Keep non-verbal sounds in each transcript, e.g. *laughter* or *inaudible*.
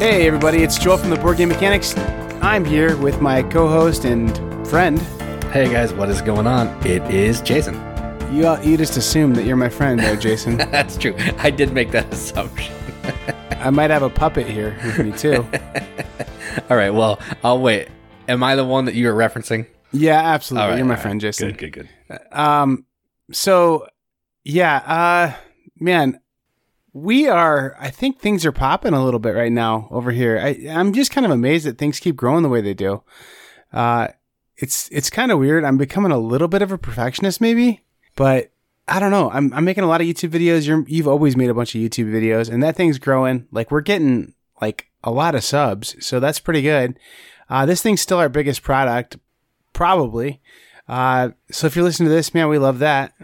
Hey, everybody, it's Joel from the Board Game Mechanics. I'm here with my co host and friend. Hey guys, what is going on? It is Jason. You, uh, you just assume that you're my friend, though, Jason. *laughs* That's true. I did make that *laughs* assumption. I might have a puppet here with me, too. *laughs* All right, well, I'll wait. Am I the one that you were referencing? Yeah, absolutely. Right, you're my right. friend, Jason. Good, good, good. Um, so yeah, uh, man, we are. I think things are popping a little bit right now over here. I, I'm just kind of amazed that things keep growing the way they do. Uh, it's it's kind of weird. I'm becoming a little bit of a perfectionist, maybe, but I don't know. I'm I'm making a lot of YouTube videos. You're you've always made a bunch of YouTube videos, and that thing's growing. Like we're getting like a lot of subs, so that's pretty good. Uh, this thing's still our biggest product, probably. Uh, so if you're listening to this, man, we love that.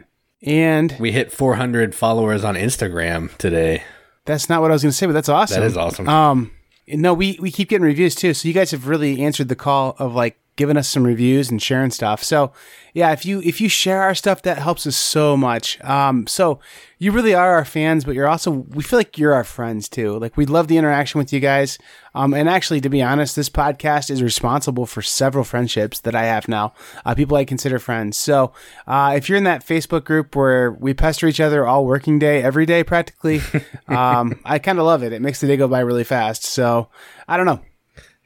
And We hit 400 followers on Instagram today. that's not what I was going to say, but that's awesome. That is awesome. Um, no, we we keep getting reviews too. So you guys have really answered the call of like giving us some reviews and sharing stuff. So yeah, if you if you share our stuff, that helps us so much. Um, so you really are our fans, but you're also we feel like you're our friends too. Like we love the interaction with you guys. Um, and actually, to be honest, this podcast is responsible for several friendships that I have now. Uh, people I consider friends. So uh, if you're in that Facebook group where we pester each other all working day, every day practically, *laughs* um, I kind of love it. It makes the day go by really fast. So I don't know.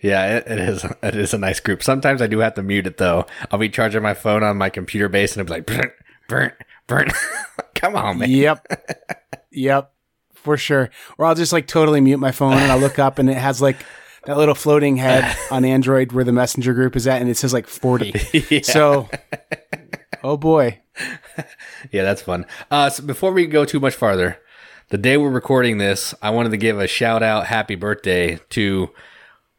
Yeah, it, it is. *laughs* It is a nice group. Sometimes I do have to mute it though. I'll be charging my phone on my computer base and it'll be like, burn, burn, burn. Come on, man. Yep. *laughs* yep. For sure. Or I'll just like totally mute my phone and I'll look up and it has like that little floating head *laughs* on Android where the messenger group is at and it says like 40. So, oh boy. Yeah, that's fun. Uh, so before we go too much farther, the day we're recording this, I wanted to give a shout out, happy birthday to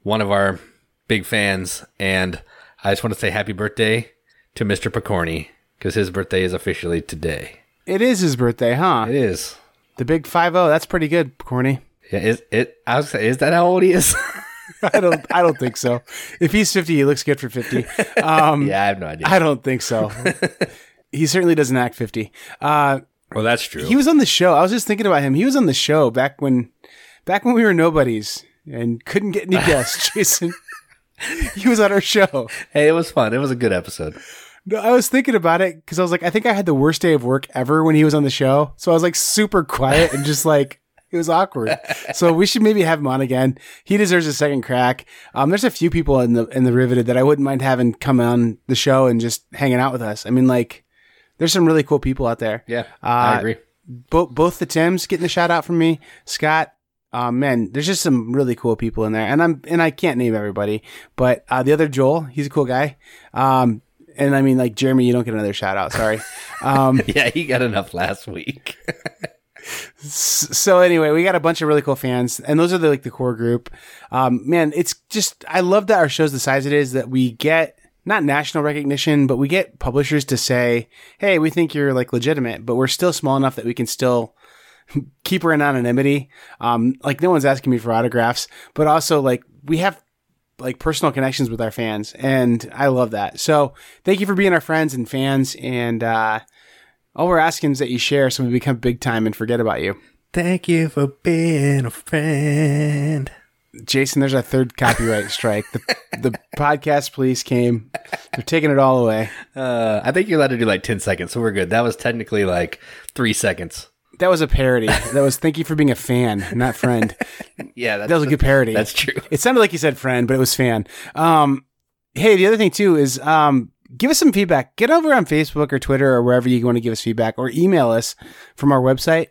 one of our big fans, and I just want to say happy birthday to Mr. Picorni because his birthday is officially today. It is his birthday, huh? It is. The big 5 0. That's pretty good, Corny. Yeah, is it? I was say, is that how old he is? *laughs* I don't I don't think so. If he's 50, he looks good for 50. Um, *laughs* yeah, I have no idea. I don't think so. *laughs* he certainly doesn't act 50. Uh, well, that's true. He was on the show. I was just thinking about him. He was on the show back when, back when we were nobodies and couldn't get any guests. *laughs* Jason, he was on our show. hey, it was fun. It was a good episode. No, I was thinking about it because I was like, I think I had the worst day of work ever when he was on the show. So I was like super quiet and just like. It was awkward, so we should maybe have him on again. He deserves a second crack. Um, there's a few people in the in the riveted that I wouldn't mind having come on the show and just hanging out with us. I mean, like, there's some really cool people out there. Yeah, Uh, I agree. both both the Tims getting the shout out from me, Scott. Um, man, there's just some really cool people in there, and I'm and I can't name everybody, but uh, the other Joel, he's a cool guy. Um, and I mean, like Jeremy, you don't get another shout out. Sorry. *laughs* Um, Yeah, he got enough last week. so anyway, we got a bunch of really cool fans, and those are the like the core group. Um, man, it's just I love that our show's the size it is that we get not national recognition, but we get publishers to say, "Hey, we think you're like legitimate, but we're still small enough that we can still." *laughs* keep her in anonymity. Um, like no one's asking me for autographs, but also like we have like personal connections with our fans, and I love that. So thank you for being our friends and fans. And uh, all we're asking is that you share, so we become big time and forget about you. Thank you for being a friend. Jason, there's a third copyright *laughs* strike. The, the podcast police came. They're taking it all away. Uh, I think you're allowed to do like 10 seconds, so we're good. That was technically like three seconds. That was a parody. That was thank you for being a fan, not friend. *laughs* Yeah, that's, That was a good parody. That's true. It sounded like you said friend, but it was fan. Um, hey, the other thing too is um, give us some feedback. Get over on Facebook or Twitter or wherever you want to give us feedback, or email us from our website.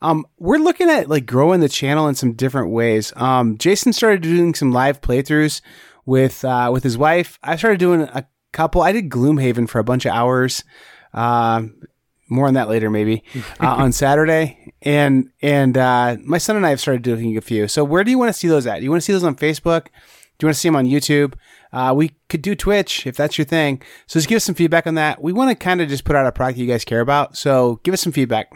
Um, we're looking at like growing the channel in some different ways. Um, Jason started doing some live playthroughs with uh, with his wife. I started doing a couple. I did Gloomhaven for a bunch of hours. Um, more on that later, maybe uh, on *laughs* Saturday. And and uh, my son and I have started doing a few. So where do you want to see those at? Do you want to see those on Facebook? Do you want to see them on YouTube? Uh, we could do Twitch if that's your thing. So just give us some feedback on that. We want to kind of just put out a product you guys care about. So give us some feedback.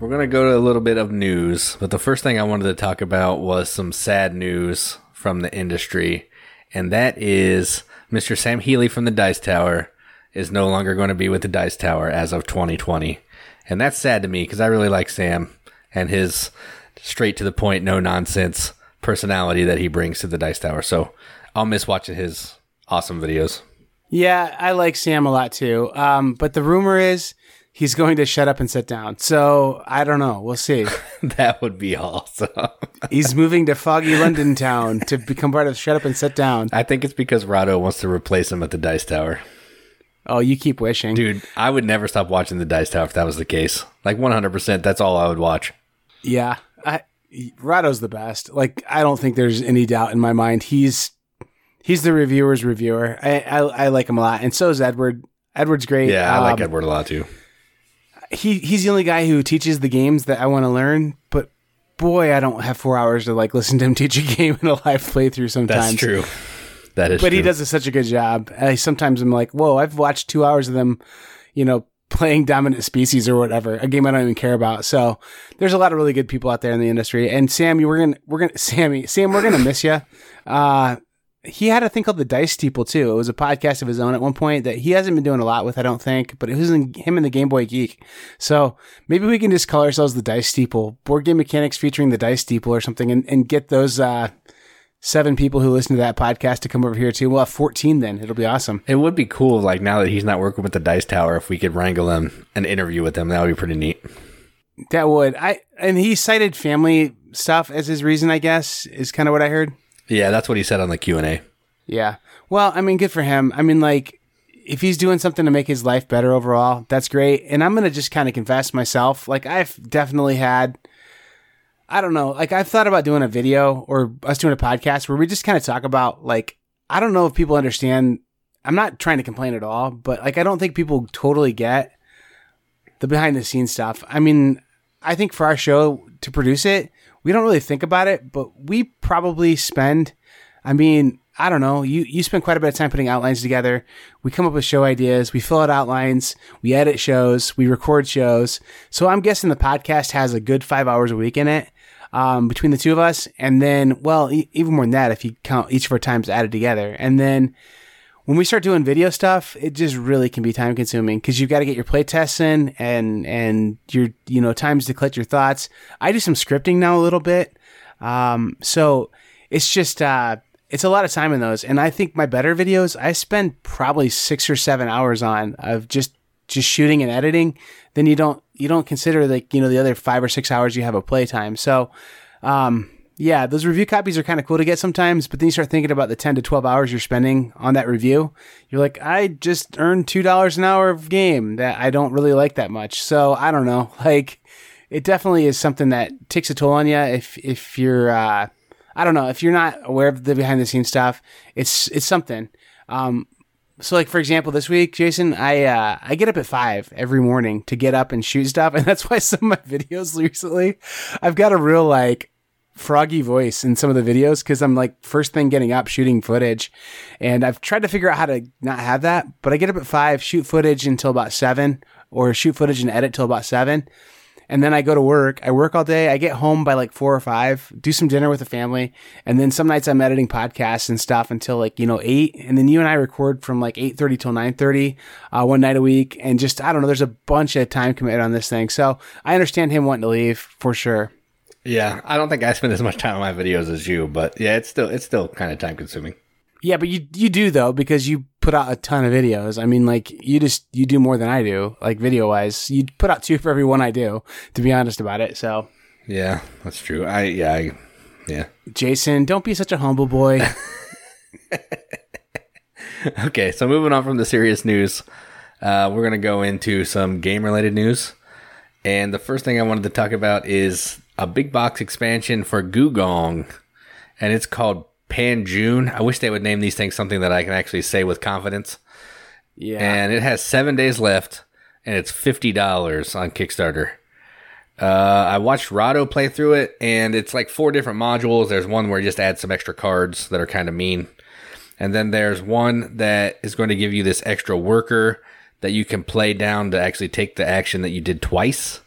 We're going to go to a little bit of news, but the first thing I wanted to talk about was some sad news from the industry, and that is Mr. Sam Healey from the Dice Tower is no longer going to be with the Dice Tower as of 2020. and that's sad to me because I really like Sam and his straight to the point, no nonsense personality that he brings to the Dice Tower. So I'll miss watching his awesome videos. Yeah, I like Sam a lot too. Um, but the rumor is he's going to shut up and sit down. So I don't know. We'll see. *laughs* that would be awesome. he's moving to foggy London town to become part of Shut Up and Sit Down. I think it's because Rahdo wants to replace him at the Dice Tower. Oh, you keep wishing. Dude, I would never stop watching the Dice Tower if that was the case. Like 100%, that's all I would watch. Yeah. I Rahdo's the best. Like I don't think there's any doubt in my mind. He's he's the reviewer's reviewer. I I, I like him a lot, and so is Edward. Edward's great. Yeah, I like um, Edward a lot too. He he's the only guy who teaches the games that I want to learn, but boy, I don't have four hours to like listen to him *laughs* teach a game in a live playthrough. Sometimes that's true. That is, but true. he does a, such a good job. I, sometimes I'm like, whoa, I've watched two hours of them, you know, playing *laughs* dominant species or whatever, a game I don't even care about. So there's a lot of really good people out there in the industry. And Sam, you we're gonna we're gonna Sammy Sam, we're gonna miss you. Uh, he had a thing called the Dice Steeple too. It was a podcast of his own at one point that he hasn't been doing a lot with, I don't think, but it was in, him and the Game Boy Geek. So maybe we can just call ourselves the Dice Steeple, board game mechanics featuring the Dice Steeple or something, and, and get those uh, seven people who listen to that podcast to come over here too. We'll have 14 then. It'll be awesome. It would be cool, like now that he's not working with the Dice Tower, if we could wrangle him an interview with him. That would be pretty neat. That would. I And he cited family stuff as his reason, I guess, is kind of what I heard. Yeah, that's what he said on the Q&A. Yeah. Well, I mean, good for him. I mean, like, if he's doing something to make his life better overall, that's great. And I'm to just kind of confess myself. Like, I've definitely had – I don't know. Like I've thought about doing a video or us doing a podcast where we just kind of talk about like I don't know if people understand. I'm not trying to complain at all, but like I don't think people totally get the behind the scenes stuff. I mean, I think for our show to produce it, we don't really think about it, but we probably spend I mean, I don't know. You you spend quite a bit of time putting outlines together. We come up with show ideas. We fill out outlines. We edit shows. We record shows. So I'm guessing the podcast has a good five hours a week in it um, between the two of us. And then, well, e- even more than that, if you count each of our times added together. And then when we start doing video stuff, it just really can be time consuming because you've got to get your play tests in and, and your, you know, times to collect your thoughts. I do some scripting now a little bit. Um, so it's just, uh, it's a lot of time in those. And I think my better videos, I spend probably six or seven hours on of just just shooting and editing, then you don't you don't consider like you know the other five or six hours you have of playtime. So, um, yeah, those review copies are kind of cool to get sometimes, but then you start thinking about the ten to twelve hours you're spending on that review. You're like, I just earned two dollars an hour of game that I don't really like that much. So I don't know, *laughs* like it definitely is something that takes a toll on you if if you're uh, I don't know if you're not aware of the behind the scenes stuff. It's it's something. Um, so like for example this week jason i uh i get up at five every morning to get up and shoot stuff *laughs* and that's why some of my videos *laughs* recently i've got a real like froggy voice in some of the videos because i'm like first thing getting up shooting footage and i've tried to figure out how to not have that but i get up at five shoot footage until about seven or shoot footage and edit till about seven and then I go to work. I work all day. I get home by like four or five, do some dinner with the family, and then some nights I'm editing podcasts and stuff until like you know eight, and then you and I record from like eight thirty till nine thirty, uh, one night a week, and just I don't know. There's a bunch of time committed on this thing, so I understand him wanting to leave for sure. Yeah, I don't think I spend as much time on my videos as you, but yeah, it's still it's still kind of time consuming. Yeah, but you you do though because you put out a ton of videos. I mean, like you just you do more than I do, like video wise. You put out two *laughs* for every one I do, to be honest about it. So yeah, that's true. I yeah, I, yeah. Jason, don't be such a humble boy. *laughs* okay, so moving on from the serious news, uh, we're gonna go into some game related news, and the first thing I wanted to talk about is a big box expansion for Gugong, and it's called Panjune. I wish they would name these things something that I can actually say with confidence. Yeah. And it has seven days left, and it's fifty dollars on Kickstarter. Uh, I watched Rahdo play through it, and it's like four different modules. There's one where you just add some extra cards that are kind of mean, and then there's one that is going to give you this extra worker that you can play down to actually take the action that you did twice.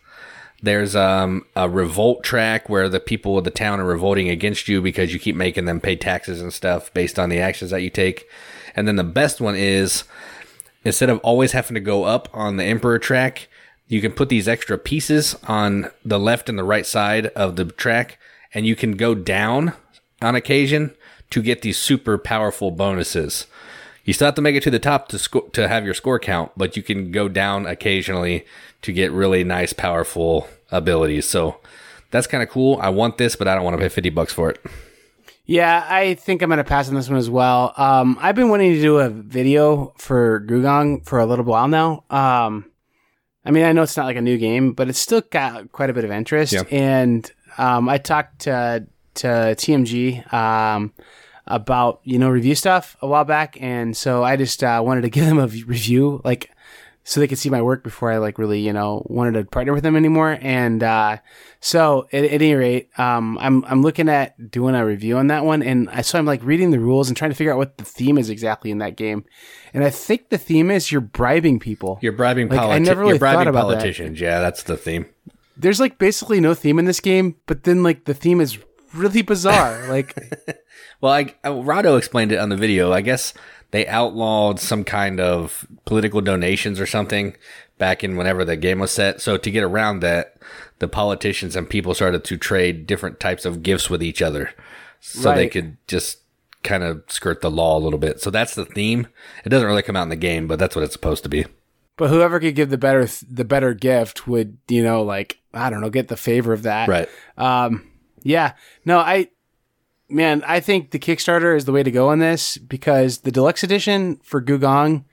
There's um, a revolt track where the people of the town are revolting against you because you keep making them pay taxes and stuff based on the actions that you take. And then the best one is instead of always having to go up on the emperor track, you can put these extra pieces on the left and the right side of the track, and you can go down on occasion to get these super powerful bonuses. You still have to make it to the top to sco- to have your score count, but you can go down occasionally to get really nice, powerful abilities. So that's kind of cool. I want this, but I don't want to pay fifty bucks for it. Yeah, I think I'm going to pass on this one as well. Um, I've been wanting to do a video for Gugong for a little while now. Um, I mean, I know it's not like a new game, but it's still got quite a bit of interest. Yeah. And um, I talked to, to TMG um, about, you know, review stuff a while back. And so I just uh, wanted to *laughs* give them a review, like, so they could see my work before I like really, you know, wanted to partner with them anymore. And uh, so at, at any rate, um, I'm I'm looking at doing a review on that one, and I so I'm like reading the rules and trying to figure out what the theme is exactly in that game. And I think the theme is you're bribing people. You're bribing Like, I never really You're bribing thought about that. politicians. Yeah, that's the theme. There's like basically no theme in this game, but then like the theme is really bizarre. like *laughs* Well, I, Rahdo explained it on the video. I guess they outlawed some kind of political donations or something back in whenever the game was set. So to get around that, the politicians and people started to trade different types of gifts with each other, so they could just kind of skirt the law a little bit. So that's the theme. It doesn't really come out in the game, but that's what it's supposed to be. But whoever could give the better the better gift would, you know, like I don't know, get the favor of that. Right. Um, yeah. No, I, man, I think the Kickstarter is the way to go on this because the deluxe edition for Gugong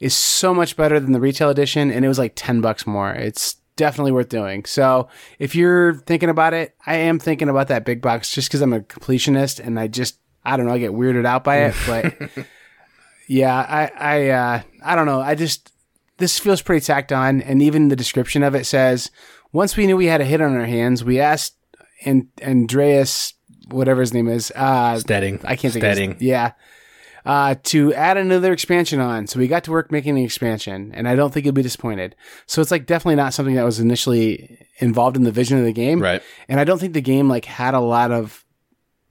is so much better than the retail edition, and it was like ten bucks more. It's definitely worth doing. So if you're thinking about it, I am thinking about that big box just because I'm a completionist and I just I don't know, I get weirded out by it, but. *laughs* Yeah, I, I, uh, I don't know. I just this feels pretty tacked on, and even the description of it says, once we knew we had a hit on our hands, we asked and Andreas, whatever his name is, uh, Steding. I can't think Steding. of his, yeah, uh, to add another expansion on. So we got to work making an expansion, and I don't think you'll be disappointed. So it's like definitely not something that was initially involved in the vision of the game, Right. and I don't think the game like had a lot of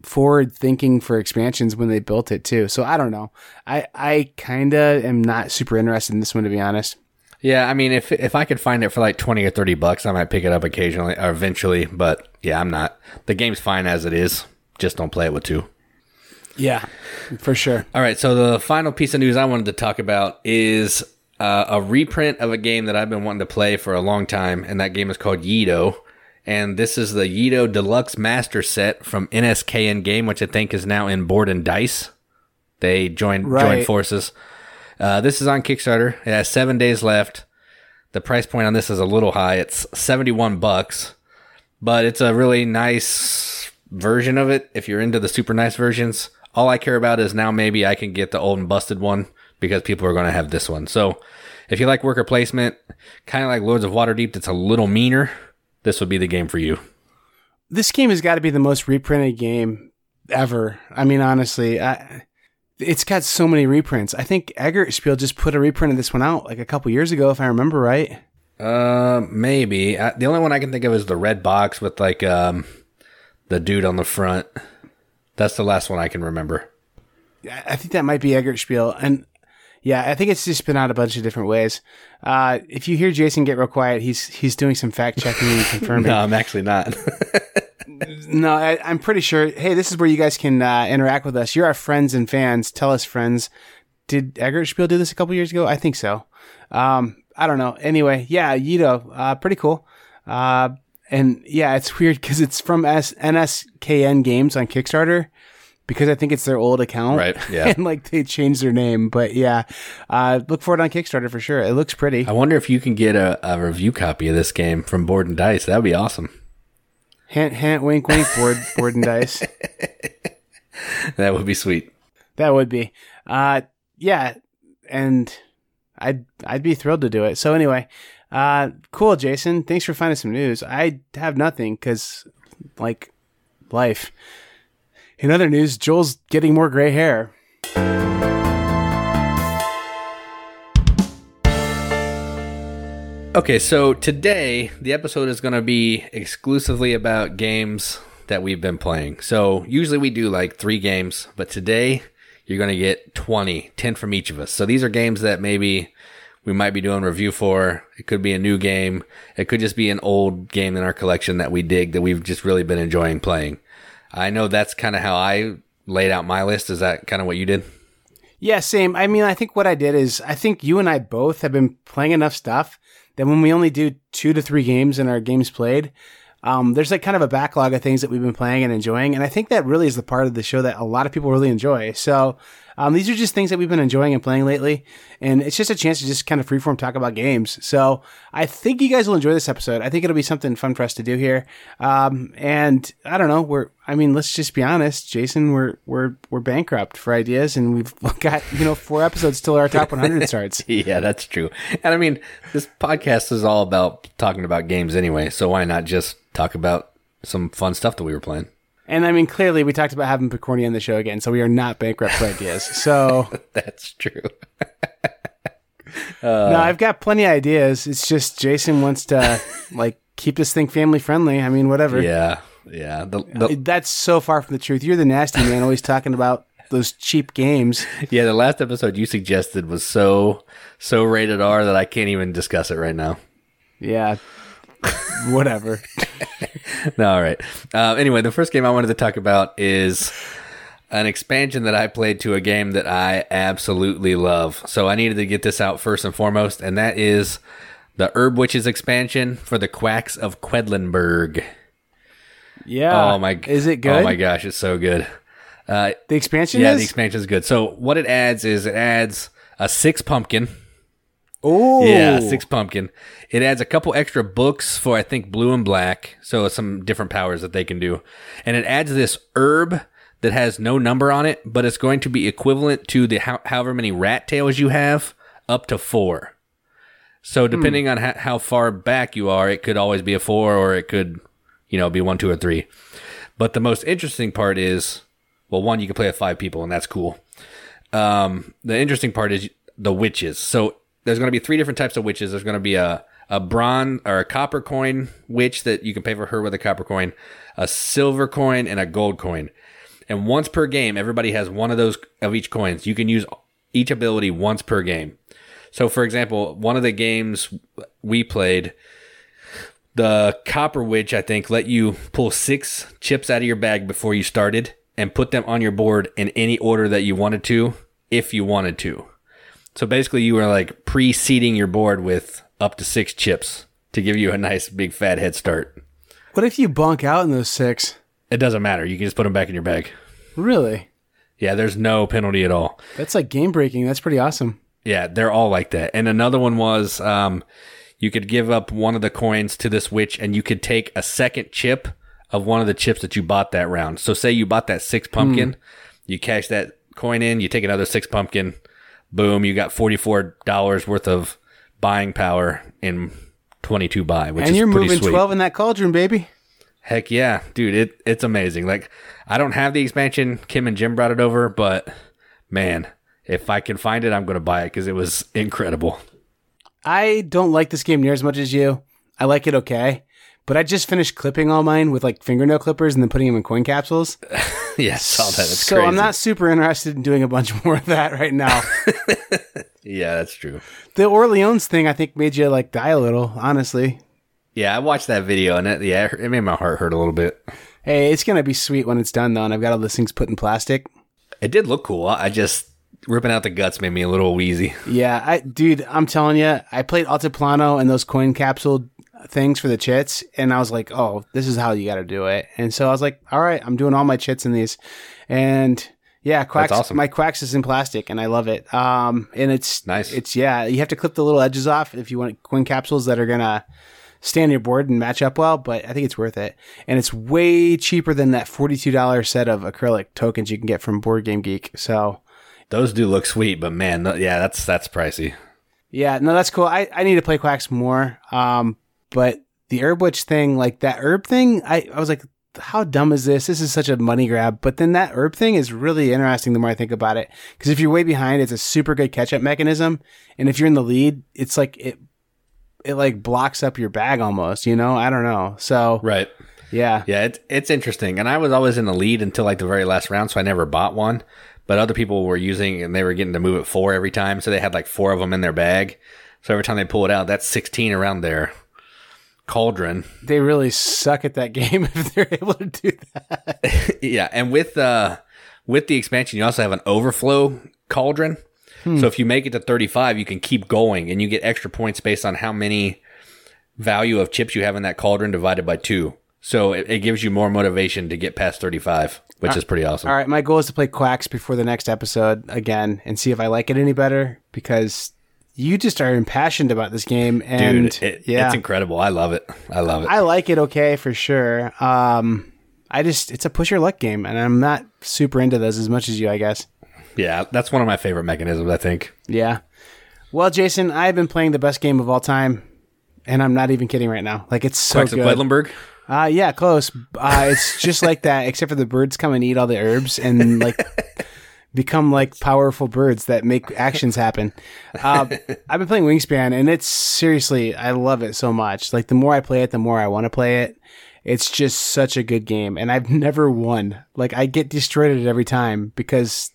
forward thinking for expansions when they built it too. So I don't know. I I kind of am not super interested in this one to be honest. Yeah, I mean, if if I could find it for like twenty or thirty bucks, I might pick it up occasionally or eventually. But yeah, I'm not. The game's fine as it is. Just don't play it with two. Yeah, for sure. All right, so the final piece of news I wanted to talk about is uh, a reprint of a game that I've been wanting to play for a long time, and that game is called Yedo. And this is the Yedo Deluxe Master Set from NSKN Game, which I think is now in Board and Dice. They joined Right. joined forces. Uh, this is on Kickstarter. It has seven days left. The price point on this is a little high. It's seventy one bucks, but it's a really nice version of it. If you're into the super nice versions, all I care about is now maybe I can get the old and busted one because people are going to have this one. So if you like worker placement, kind of like Lords of Waterdeep, that's a little meaner. This would be the game for you. This game has got to be the most reprinted game ever. I mean, honestly, I, it's got so many reprints. I think Eggert Spiel just put a reprint of this one out like a couple years ago, if I remember right. Uh, maybe I, the only one I can think of is the red box with like um the dude on the front. That's the last one I can remember. I I think that might be Eggert Spiel. And yeah, I think it's just been out a bunch of different ways. Uh, if you hear Jason get real quiet, he's he's doing some fact checking and *laughs* confirming. No, I'm actually not. *laughs* No, I, I'm pretty sure. Hey, this is where you guys can uh, interact with us. You're our friends and fans. Tell us, friends. Did Eggert Spiel do this a couple years ago? I think so. Um, I don't know. Anyway, yeah, Yedo, uh, pretty cool. Uh, and yeah, it's weird because it's from S- NSKN Games on Kickstarter because I think it's their old account. Right, *laughs* yeah. and like they changed their name. But yeah, uh, look for it on Kickstarter for sure. It looks pretty. I wonder if you can get a, a review copy of this game from Board and Dice. That would be awesome. Hint, hint, wink, wink, board, *laughs* board and dice. *laughs* That would be sweet. That would be. Uh yeah, and I'd I'd be thrilled to do it. So anyway, uh cool Jason, thanks for finding some news. I have nothing cuz like life. In other news, Joel's getting more gray hair. Okay, so today the episode is going to be exclusively about games that we've been playing. So usually we do like three games, but today you're going to get 20, 10 from each of us. So these are games that maybe we might be doing review for. It could be a new game. It could just be an old game in our collection that we dig that we've just really been enjoying playing. I know that's kind of how I laid out my list. Is that kind of what you did? Yeah, same. I mean, I think what I did is I think you and I both have been playing enough stuff that when we only do two to three games in our games played, um, there's like kind of a backlog of things that we've been playing and enjoying. And I think that really is the part of the show that a lot of people really enjoy. So um, these are just things that we've been enjoying and playing lately. And it's just a chance to just kind of freeform talk about games. So I think you guys will enjoy this episode. I think it'll be something fun for us to do here. Um, and I don't know, we're, I mean, let's just be honest, Jason, we're, we're, we're bankrupt for ideas and we've *laughs* got, you know, four episodes till our top 100 *laughs* starts. yeah, that's true. And I mean, this podcast is all about talking about games anyway. So why not just talk about some fun stuff that we were playing? And I mean, clearly, we talked about having Picorni on the show again, so we are not bankrupt for ideas. So *laughs* that's true. uh, *laughs* no, I've got plenty of ideas. It's just Jason wants to *laughs* like keep this thing family friendly. I mean, whatever. Yeah, yeah. The, the, that's so far from the truth. You're the nasty man, always talking about those cheap games. Yeah, the last episode you suggested was so so rated R that I can't even discuss it right now. Yeah, whatever. *laughs* no, all right. Uh, anyway, the first game I wanted to talk about is an expansion that I played to a game that I absolutely love. So I needed to get this out first and foremost, and that is the Herb Witches expansion for the Quacks of Quedlinburg. Yeah. Oh my. Is it good? Oh my gosh, it's so good. Uh, the expansion. Yeah, is? the expansion is good. So what it adds is it adds a six pumpkin. Oh, yeah, six pumpkin. It adds a couple extra books for I think blue and black, so some different powers that they can do, and it adds this herb that has no number on it, but it's going to be equivalent to the how, however many rat tails you have, up to four. So depending hmm. on ha- how far back you are, it could always be a four, or it could, you know, be one, two, or three. But the most interesting part is, well, one you can play with five people, and that's cool. Um, the interesting part is the witches. So there's going to be three different types of witches. There's going to be a a bronze or a copper coin witch that you can pay for her with a copper coin, a silver coin, and a gold coin. And once per game, everybody has one of those of each coins. You can use each ability once per game. So, for example, one of the games we played, the Copper Witch, I think, let you pull six chips out of your bag before you started and put them on your board in any order that you wanted to, if you wanted to. So basically, you were like pre-seeding your board with up to six chips to give you a nice big fat head start. What if you bunk out in those six? It doesn't matter. You can just put them back in your bag. Really? Yeah, there's no penalty at all. That's like game breaking. That's pretty awesome. Yeah, they're all like that. And another one was um, you could give up one of the coins to this witch, and you could take a second chip of one of the chips that you bought that round. So, say you bought that six pumpkin, mm. you cash that coin in, you take another six pumpkin, boom, you got $44 worth of buying power in 22 buy, which is and is you're pretty moving sweet. 12 in that cauldron, baby. Heck yeah, dude, it it's amazing. Like I don't have the expansion. Kim and Jim brought it over, but man, if I can find it, I'm going to buy it because it was incredible. I don't like this game near as much as you. I like it okay. But I just finished clipping all mine with like fingernail clippers and then putting them in coin capsules. *laughs* yeah, saw that. That's so crazy. I'm not super interested in doing a bunch *laughs* more of that right now. *laughs* yeah, that's true. The Orleans thing, I think, made you like die a little. Honestly. Yeah, I watched that video and it, yeah, it made my heart hurt a little bit. Hey, it's gonna be sweet when it's done though, and I've got all those things put in plastic. It did look cool. I just ripping out the guts made me a little wheezy. Yeah, I dude, I'm telling you, I played Altiplano and those coin capsule things for the chits, and I was like, oh, this is how you got to do it. And so I was like, all right, I'm doing all my chits in these, and yeah, quacks. awesome. My quacks is in plastic, and I love it. Um, and it's nice. It's yeah, you have to clip the little edges off if you want coin capsules that are gonna stay on your board and match up well. But I think it's worth it, and it's way cheaper than that forty two dollar set of acrylic tokens you can get from Board Game Geek. So those do look sweet, but man, yeah, that's that's pricey. Yeah, no, that's cool. I, I need to play Quacks more. Um, but the herb witch thing, like that herb thing, I, I was like, how dumb is this? This is such a money grab. But then that herb thing is really interesting the more I think about it. Because if you're way behind, it's a super good catch up mechanism. And if you're in the lead, it's like it it like blocks up your bag almost, you know? I don't know. So Right. Yeah. Yeah, it's it's interesting. And I was always in the lead until like the very last round, so I never bought one. but other people were using and they were getting to move it four every time. So they had like four of them in their bag. So every time they pull it out, that's 16 around their cauldron. They really suck at that game *laughs* if they're able to do that. *laughs* yeah. And with, uh, with the expansion, you also have an overflow cauldron. So if you make it to 35, you can keep going and you get extra points based on how many value of chips you have in that cauldron divided by two. So it, it gives you more motivation to get past 35, which is pretty awesome. All right, my goal is to play Quacks before the next episode again and see if I like it any better because you just are impassioned about this game and Dude, it, yeah, it's incredible. I love it. I love it. I like it okay for sure. Um, I just it's a push your luck game, and I'm not super into those as much as you, I guess. yeah, that's one of my favorite mechanisms, I think. Yeah. Well, Jason, I've been playing the best game of all time, and I'm not even kidding right now. Like it's so Quacks good. Quedlinburg. Uh, yeah, close. Uh, it's just like that, *laughs* except for the birds come and eat all the herbs and like become like powerful birds that make actions happen. Uh, *laughs* I've been playing Wingspan, and it's seriously, I love it so much. Like the more I play it, the more I want to play it. It's just such a good game, and I've never won. Like I get destroyed at it every time because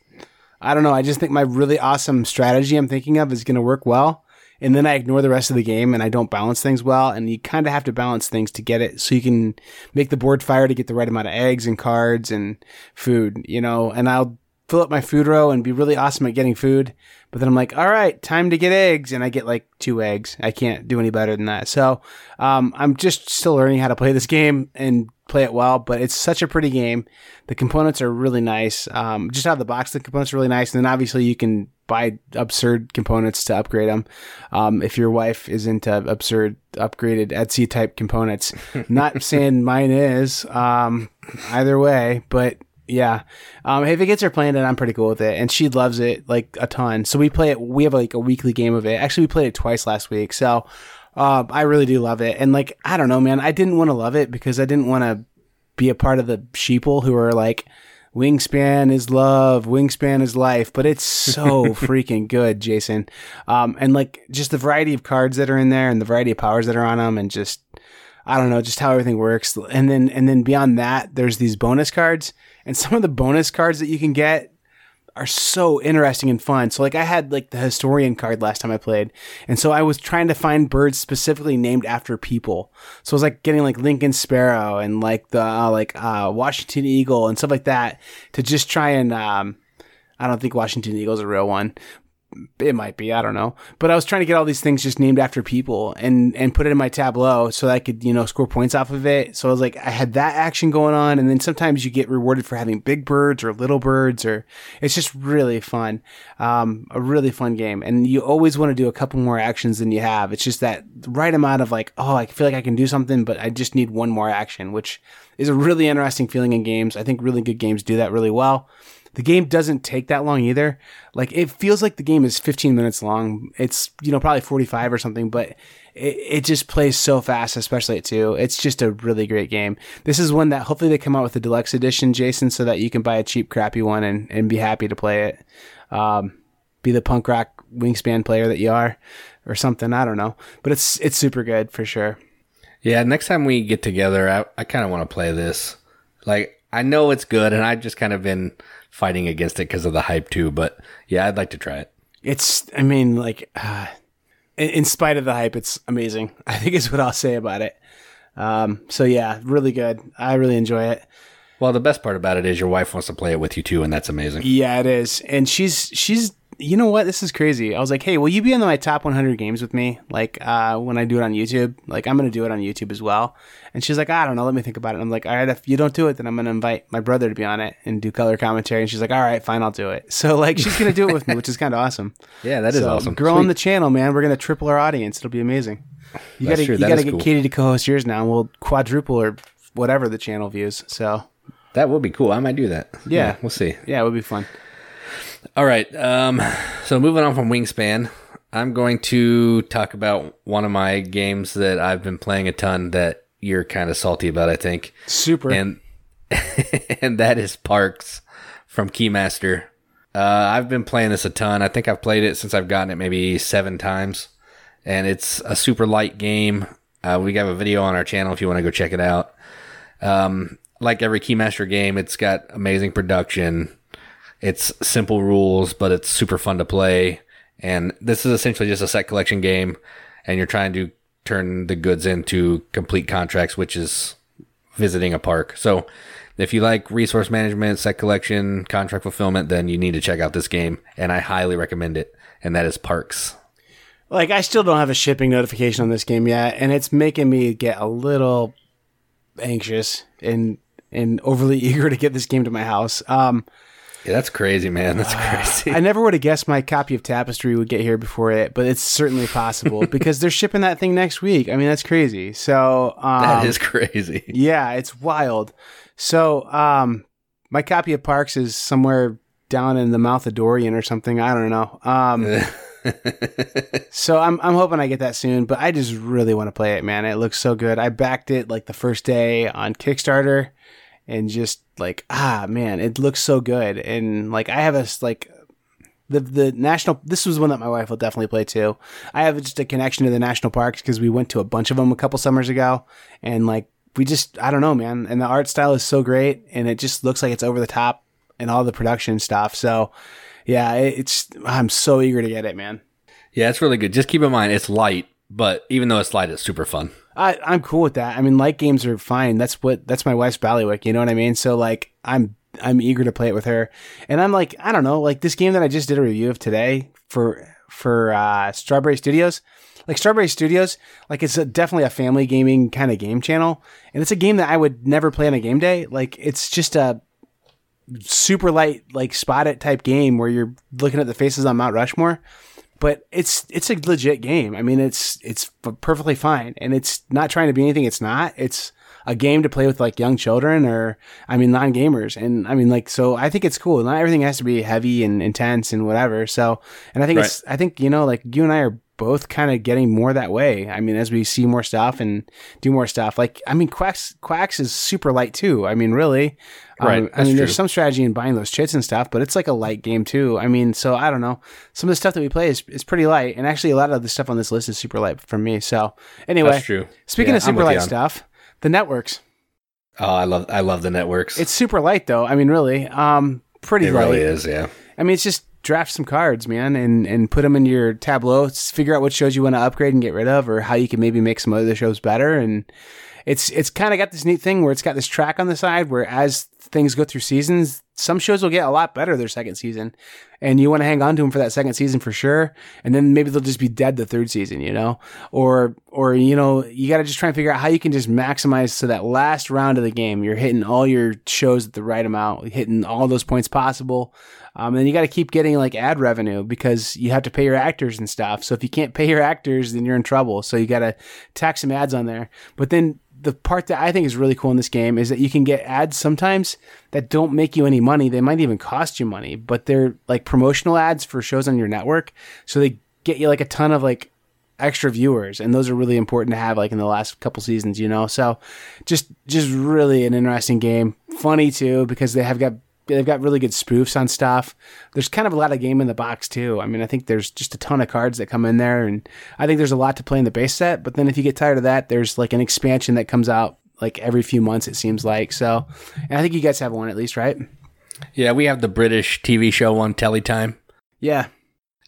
I don't know. I just think my really awesome strategy I'm thinking of is going to work well. And then I ignore the rest of the game and I don't balance things well. And you kind of have to balance things to get it so you can make the board fire to get the right amount of eggs and cards and food, you know. And I'll fill up my food row and be really awesome at getting food. But then I'm like, all right, time to get eggs. And I get like two eggs. I can't do any better than that. So um, I'm just still learning how to play this game and play it well, but it's such a pretty game. The components are really nice. Um, just out of the box, the components are really nice. And then obviously you can buy absurd components to upgrade them. Um, if your wife is into absurd upgraded Etsy type components, *laughs* not saying mine is, um, either way, but yeah. Um, if it gets her playing it, I'm pretty cool with it. And she loves it like a ton. So we play it, we have like a weekly game of it. Actually, we played it twice last week. So, uh, I really do love it. And like, I don't know, man, I didn't want to love it because I didn't want to be a part of the sheeple who are like, Wingspan is love, Wingspan is life, but it's so *laughs* freaking good, Jason. Um, and like just the variety of cards that are in there and the variety of powers that are on them and just, I don't know, just how everything works. And then, and then beyond that, there's these bonus cards and some of the bonus cards that you can get are so interesting and fun. So like I had like the historian card last time I played. And so I was trying to find birds specifically named after people. So I was like getting like Lincoln Sparrow and like the uh, like uh, Washington Eagle and stuff like that to just try and um I don't think Washington Eagle is a real one. It might be, I don't know. But I was trying to get all these things just named after people and and put it in my tableau so that I could, you know, score points off of it. So I was like I had that action going on and then sometimes you get rewarded for having big birds or little birds or it's just really fun. Um a really fun game. And you always want to do a couple more actions than you have. It's just that right amount of like, oh, I feel like I can do something, but I just need one more action, which is a really interesting feeling in games. I think really good games do that really well. The game doesn't take that long either. Like it feels like the game is 15 minutes long. It's you know probably 45 or something, but it, it just plays so fast, especially at two. It's just a really great game. This is one that hopefully they come out with a deluxe edition, Jason, so that you can buy a cheap, crappy one and and be happy to play it. Um, be the punk rock wingspan player that you are, or something. I don't know, but it's it's super good for sure. Yeah, next time we get together, I, I kind of want to play this. Like, I know it's good, and I've just kind of been fighting against it because of the hype too. But yeah, I'd like to try it. It's, I mean, like, uh, in, in spite of the hype, it's amazing. *laughs* I think is what I'll say about it. Um, so yeah, really good. I really enjoy it. Well, the best part about it is your wife wants to play it with you too, and that's amazing. Yeah, it is. And she's she's you know what? This is crazy. I was like, hey, will you be in my top 100 games with me? Like uh, when I do it on YouTube. Like I'm gonna do it on YouTube as well. And she's like, I don't know. Let me think about it. And I'm like, all right, if you don't do it, then I'm gonna invite my brother to be on it and do color commentary. And she's like, all right, fine, I'll do it. *laughs* So like she's gonna do it with me, which is kind of awesome. *laughs* Yeah, that is So, awesome. Girl Sweet. on the channel, man. We're gonna triple our audience. It'll be amazing. You gotta you gotta get cool. Katie to co-host yours now, and we'll quadruple or whatever the channel views. So That would be cool. I might do that. Yeah. we'll see. yeah, it would be fun. All right. Um, so moving on from Wingspan, I'm going to talk about one of my games that I've been playing a ton that you're kind of salty about, I think, Super. and *laughs* and that is Parks from Keymaster. Uh, I've been playing this a ton. I think I've played it since I've gotten it maybe seven times, and it's a super light game. Uh, we have a video on our channel if you want to go check it out. Um, like every Keymaster game, it's got amazing production. It's simple rules, but it's super fun to play. And this is essentially just a set collection game, and you're trying to turn the goods into complete contracts, which is visiting a park. So if you like resource management, set collection, contract fulfillment, then you need to check out this game, and I highly recommend it. And that is Parks. Like I still don't have a shipping notification on this game yet, and it's making me get a little anxious and and overly *laughs* eager to get this game to my house. Um, yeah, that's crazy, man. That's crazy. I never would have guessed my copy of Tapestry would get here before it, but it's certainly possible *laughs* because they're shipping that thing next week. I mean, that's crazy. So um, that is crazy. Yeah, it's wild. So um, my copy of Parks is somewhere down in the mouth of Dorian or something. I don't know. Um, *laughs* so I'm I'm hoping I get that soon, but I just really want to play it, man. It looks so good. I backed it like the first day on Kickstarter and just like ah man, it looks so good. And like I have a like the the national this was one that my wife will definitely play too. I have just a connection to the national parks because we went to a bunch of them a couple summers ago and like we just I don't know, man. And the art style is so great and it just looks like it's over the top and all the production stuff. So yeah, it's I'm so eager to get it, man. Yeah, it's really good. Just keep in mind it's light, but even though it's light, it's super fun. I, I'm cool with that. I mean, light games are fine. That's what that's my wife's Ballywick. You know what I mean? So like, I'm I'm eager to play it with her, and I'm like, I don't know, like this game that I just did a review of today for for uh, Strawberry Studios. Like Strawberry Studios, like it's a, definitely a family gaming kind of game channel, and it's a game that I would never play on a game day. Like it's just a super light, like spot it type game where you're looking at the faces on Mount Rushmore. But it's it's a legit game. I mean, it's it's perfectly fine, and it's not trying to be anything. It's not. It's a game to play with like young children or I mean non gamers. And I mean like so I think it's cool. Not everything has to be heavy and intense and whatever. So and I think right. it's I think, you know, like you and I are both kind of getting more that way. I mean, as we see more stuff and do more stuff, like I mean, Quacks Quacks is super light too. I mean, really, um, right? I mean, true. there's some strategy in buying those chits and stuff, but it's like a light game too. I mean, so I don't know. Some of the stuff that we play is, is pretty light, and actually, a lot of the stuff on this list is super light for me. So anyway, that's true. Speaking yeah, of super light stuff, the networks. Oh, I love I love the networks. It's super light though. I mean, really, um, pretty. It light. really is. Yeah. I mean, it's just draft some cards, man, and and put them in your tableau. Figure out what shows you want to upgrade and get rid of, or how you can maybe make some other shows better. And it's it's kind of got this neat thing where it's got this track on the side where as things go through seasons, some shows will get a lot better their second season, and you want to hang on to them for that second season for sure. And then maybe they'll just be dead the third season, you know, or or you know you got to just try and figure out how you can just maximize so that last round of the game you're hitting all your shows at the right amount, hitting all those points possible. Um, and you got to keep getting like ad revenue because you have to pay your actors and stuff. So if you can't pay your actors, then you're in trouble. So you got to tack some ads on there. But then the part that I think is really cool in this game is that you can get ads sometimes that don't make you any money. They might even cost you money, but they're like promotional ads for shows on your network. So they get you like a ton of like extra viewers and those are really important to have like in the last couple seasons, you know. So just just really an interesting game. Funny too because they have got they've got really good spoofs on stuff. There's kind of a lot of game in the box too. I mean, I think there's just a ton of cards that come in there, and I think there's a lot to play in the base set. But then if you get tired of that, there's like an expansion that comes out like every few months. It seems like so. And I think you guys have one at least, right? Yeah, we have the British TV show one, Time. Yeah.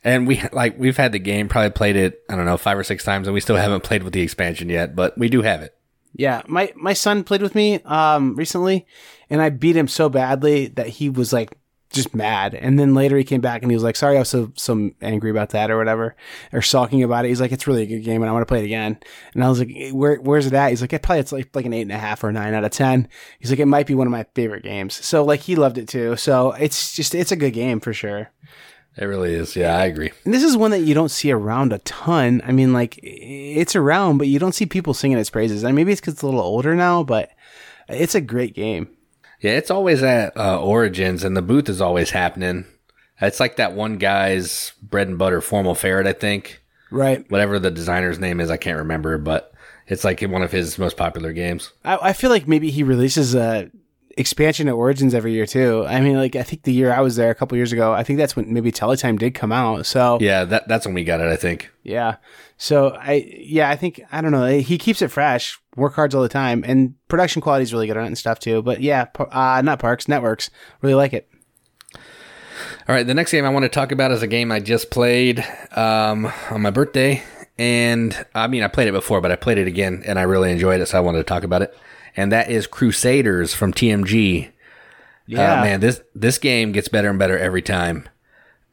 And we like we've had the game, probably played it, I don't know, five or six times, and we still haven't played with the expansion yet, but we do have it. Yeah, my my son played with me um recently, and I beat him so badly that he was like just mad. And then later he came back and he was like, "Sorry, I was so so angry about that or whatever, or sulking about it." He's like, "It's really a good game, and I want to play it again." And I was like, "Where where's it at?" He's like, "It probably it's like like an eight and a half or nine out of ten. He's like, "It might be one of my favorite games." So like he loved it too. So it's just it's a good game for sure. It really is. Yeah, I agree. And this is one that you don't see around a ton. I mean, like it's around, but you don't see people singing its praises. And maybe it's because it's a little older now, but it's a great game. Yeah, it's always at uh, Origins, and the booth is always happening. It's like that one guy's bread and butter formal ferret, I think. Right. Whatever the designer's name is, I can't remember, but it's like one of his most popular games. I, I feel like maybe he releases a expansion at Origins every year too. I mean, like I think the year I was there a couple years ago, I think that's when maybe Teletime did come out. So yeah, that that's when we got it. I think. Yeah. So I yeah I think I don't know he keeps it fresh, work hard all the time, and production quality is really good on it and stuff too. But yeah, uh, not Parks Networks really like it. All right, the next game I want to talk about is a game I just played um, on my birthday, and I mean I played it before, but I played it again, and I really enjoyed it, so I wanted to talk about it. And that is Crusaders from TMG. Yeah, Uh, man, this this game gets better and better every time.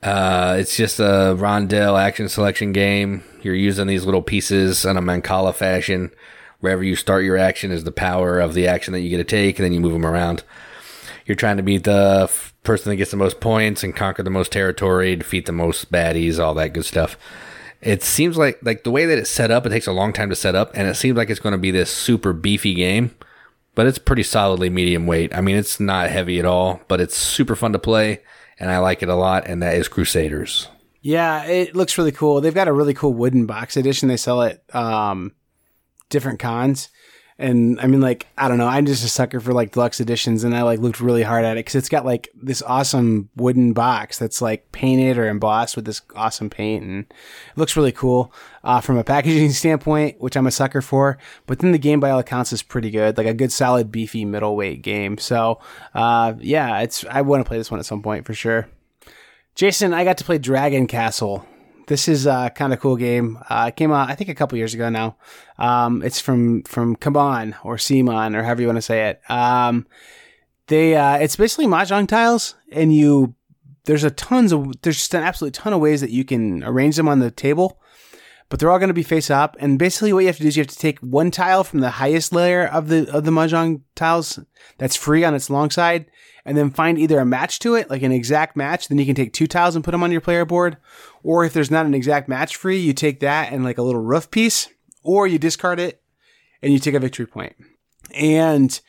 Uh, it's just a rondel action selection game. You're using these little pieces in a Mancala fashion. Wherever you start your action is the power of the action that you get to take, and then you move them around. You're trying to beat the f- person that gets the most points and conquer the most territory, defeat the most baddies, all that good stuff. It seems like like the way that it's set up, it takes a long time to set up, and it seems like it's going to be this super beefy game but it's pretty solidly medium weight. I mean, it's not heavy at all, but it's super fun to play, and I like it a lot. And that is Crusaders. Yeah, it looks really cool. They've got a really cool wooden box edition. They sell it um, different cons. And I mean, like, I don't know. I'm just a sucker for like deluxe editions, and I like looked really hard at it because it's got like this awesome wooden box that's like painted or embossed with this awesome paint, and it looks really cool uh, from a packaging *laughs* standpoint, which I'm a sucker for. But then the game, by all accounts, is pretty good, like a good, solid, beefy middleweight game. So, uh, yeah, it's I want to play this one at some point for sure. Jason, I got to play Dragon Castle. This is a kind of cool game. Uh, it came out, I think, a couple years ago now. Um, it's from from Kaban or Simon or however you want to say it. Um, they uh, it's basically mahjong tiles, and you there's a tons of there's just an absolute ton of ways that you can arrange them on the table. But they're all going to be face up, and basically what you have to do is you have to take one tile from the highest layer of the of the mahjong tiles that's free on its long side, and then find either a match to it, like an exact match. Then you can take two tiles and put them on your player board. Or if there's not an exact match free, you take that and like a little roof piece, or you discard it and you take a victory point. And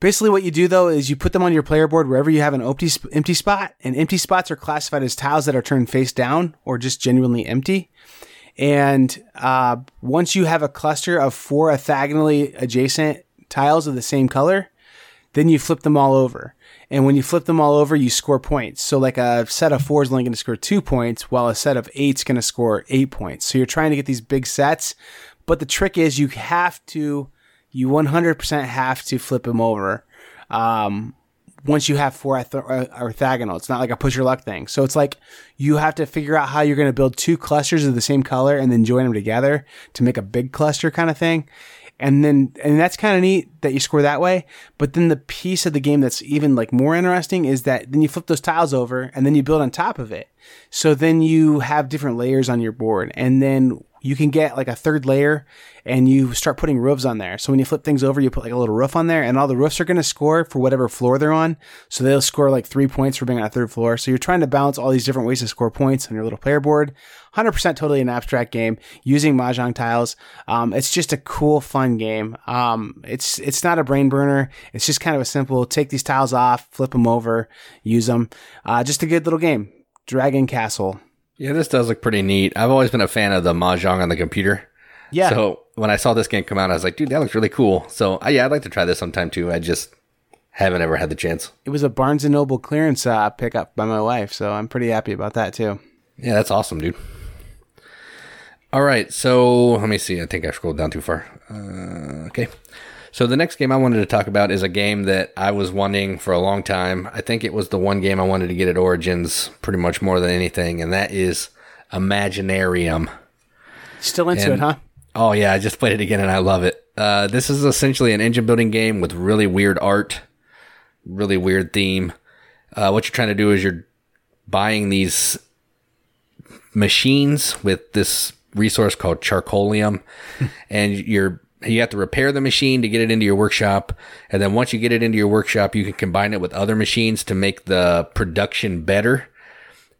basically, what you do though is you put them on your player board wherever you have an empty empty spot. And empty spots are classified as tiles that are turned face down or just genuinely empty. And uh, once you have a cluster of four orthogonally adjacent tiles of the same color, then you flip them all over. And when you flip them all over, you score points. So like a set of four is only going to score two points, while a set of eight's going to score eight points. So you're trying to get these big sets. But the trick is you have to, you 100% have to flip them over. Um, once you have four ortho- uh, orthogonal, it's not like a push your luck thing. So it's like you have to figure out how you're going to build two clusters of the same color and then join them together to make a big cluster kind of thing and then and that's kind of neat that you score that way but then the piece of the game that's even like more interesting is that then you flip those tiles over and then you build on top of it. So then you have different layers on your board. And then you can get like a third layer and you start putting roofs on there. So when you flip things over, you put like a little roof on there and all the roofs are going to score for whatever floor they're on. So they'll score like three points for being on a third floor. So you're trying to balance all these different ways to score points on your little player board. 100% totally an abstract game using Mahjong tiles. Um, it's just a cool, fun game. Um, it's, it's not a brain burner. It's just kind of a simple take these tiles off, flip them over, use them. Uh, just a good little game. Dragon Castle. Yeah, this does look pretty neat. I've always been a fan of the mahjong on the computer. Yeah. So when I saw this game come out, I was like, dude, that looks really cool. So uh, yeah, I'd like to try this sometime too. I just haven't ever had the chance. it was a Barnes and Noble clearance uh, pickup by my wife, so I'm pretty happy about that too. Yeah, that's awesome, dude. All right, so let me see. I think I scrolled down too far. Uh, okay. So the next game I wanted to talk about is a game that I was wanting for a long time. I think it was the one game I wanted to get at Origins pretty much more than anything, and that is Imaginarium. Still into And- it, huh? Oh yeah, I just played it again and I love it. Uh, this is essentially an engine building game with really weird art, really weird theme. Uh, what you're trying to do is you're buying these machines with this resource called charcoalium, *laughs* and you're you have to repair the machine to get it into your workshop, and then once you get it into your workshop, you can combine it with other machines to make the production better.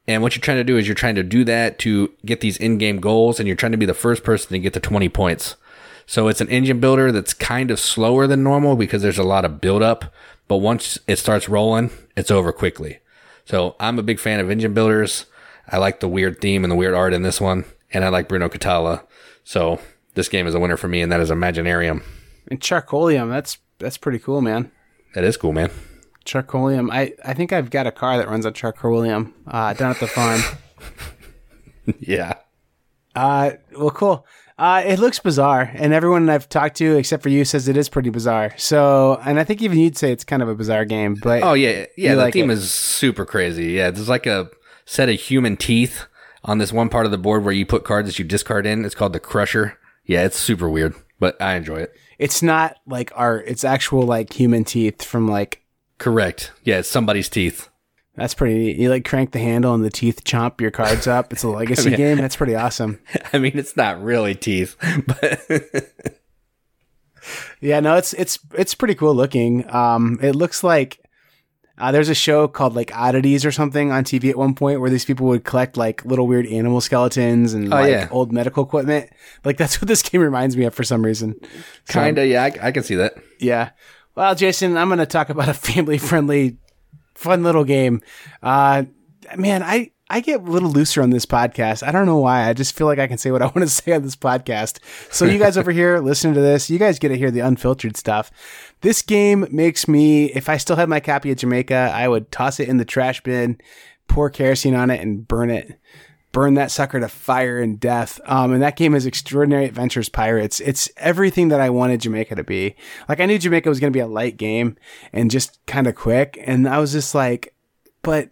And what you're trying to do is you're trying to do that to get these in-game goals, and you're trying to be the first person to get to 20 points. So it's an engine builder that's kind of slower than normal because there's a lot of buildup. But once it starts rolling, it's over quickly. So I'm a big fan of engine builders. I like the weird theme and the weird art in this one, and I like Bruno Cathala. So this game is a winner for me, and that is Imaginarium. And Charcoalium, that's that's pretty cool, man. That is cool, man. Charcoalium. I, I think I've got a car that runs on Charcoalium uh, down at the farm. *laughs* yeah. Uh, well, cool. Uh, it looks bizarre, and everyone I've talked to, except for you, says it is pretty bizarre. So, and I think even you'd say it's kind of a bizarre game. But Oh yeah, yeah. The like theme it. is super crazy. Yeah, there's like a set of human teeth on this one part of the board where you put cards that you discard in. It's called the Crusher. Yeah, it's super weird, but I enjoy it. it's not like art; it's actual like human teeth from like. Correct. Yeah, it's somebody's teeth. That's pretty neat. You like crank the handle and the teeth chomp your cards up. It's a legacy *laughs* game. And that's pretty awesome. *laughs* I mean, it's not really teeth, *laughs* but Yeah, no, it's it's it's pretty cool looking. Um, it looks like uh, there's a show called like Oddities or something on TV at one point where these people would collect like little weird animal skeletons and Oh, like yeah. old medical equipment. Like that's what this game reminds me of for some reason. So, kinda. Yeah, I, I can see that. yeah. Well, Jason, I'm going to talk about a family friendly, fun little game. Uh, man, I, I get a little looser on this podcast. I don't know why. I just feel like I can say what I *laughs* want to say on this podcast. So you guys over here *laughs* listening to this, you guys get to hear the unfiltered stuff. This game makes me, if I still had my copy of Jamaica, I would toss it in the trash bin, pour kerosene on it and burn it burn that sucker to fire and death. Um, and that game is Extraordinary Adventures Pirates. It's everything that I wanted Jamaica to be. Like I knew Jamaica was going to be a light game and just kind of quick. And I was just like, but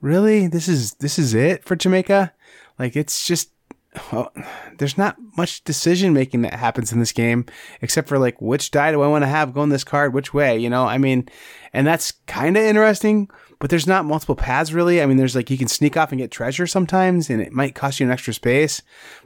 really, this is this is it for Jamaica. Like it's just. Well, there's not much decision making that happens in this game, except for like which die do I want to have go on this card, which way, you know? I mean, and that's kind of interesting, but there's not multiple paths really. I mean, there's like you can sneak off and get treasure sometimes, and it might cost you an extra space.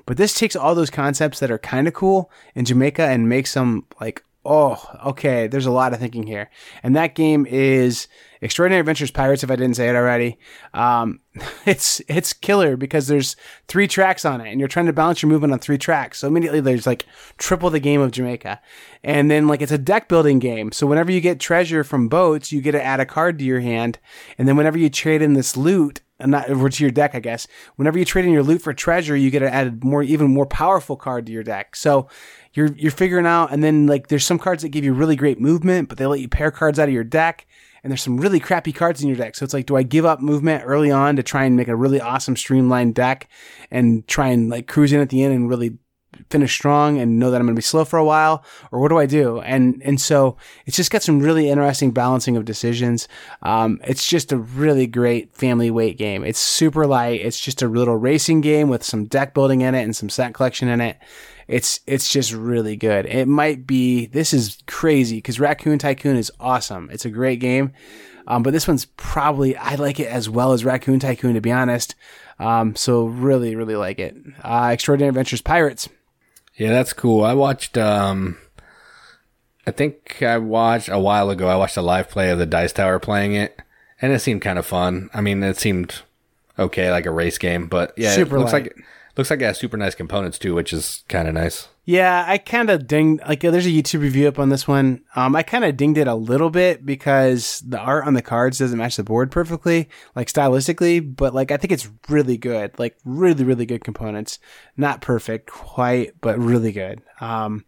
But this takes all those concepts that are kind of cool in Jamaica and makes them like, oh, okay, there's a lot of thinking here. And that game is Extraordinary Adventures Pirates, if I didn't say it already. Um, *laughs* it's it's killer because there's three tracks on it, and you're trying to balance your movement on three tracks. So immediately there's like triple the game of Jamaica, and then like it's a deck building game. So whenever you get treasure from boats, you get to add a card to your hand, and then whenever you trade in this loot. And not or to your deck, I guess. Whenever you trade in your loot for treasure, you get to add a more, even more powerful card to your deck. So you're you're figuring out, and then like there's some cards that give you really great movement, but they let you pair cards out of your deck and there's some really crappy cards in your deck. So it's like, do I give up movement early on to try and make a really awesome streamlined deck and try and like cruise in at the end and really finish strong and know that I'm going to be slow for a while, or what do I do? And and so it's just got some really interesting balancing of decisions. Um, it's just a really great family weight game. It's super light. It's just a little racing game with some deck building in it and some set collection in it. It's it's just really good. It might be this is crazy because Raccoon Tycoon is awesome. It's a great game, um, but this one's probably I like it as well as Raccoon Tycoon to be honest. Um, so really really like it. Uh, Extraordinary Adventures Pirates. Yeah, that's cool. I watched. um I think I watched a while ago. I watched a live play of the Dice Tower playing it, and it seemed kind of fun. I mean, it seemed okay, like a race game, but yeah, Super it looks light. like looks like it has super nice components too, which is kind of nice. Yeah, I kind of dinged like there's a YouTube review up on this one. Um, I kind of dinged it a little bit because the art on the cards doesn't match the board perfectly, like stylistically. But like I think it's really good, like really really good components. Not perfect quite, but really good. Um,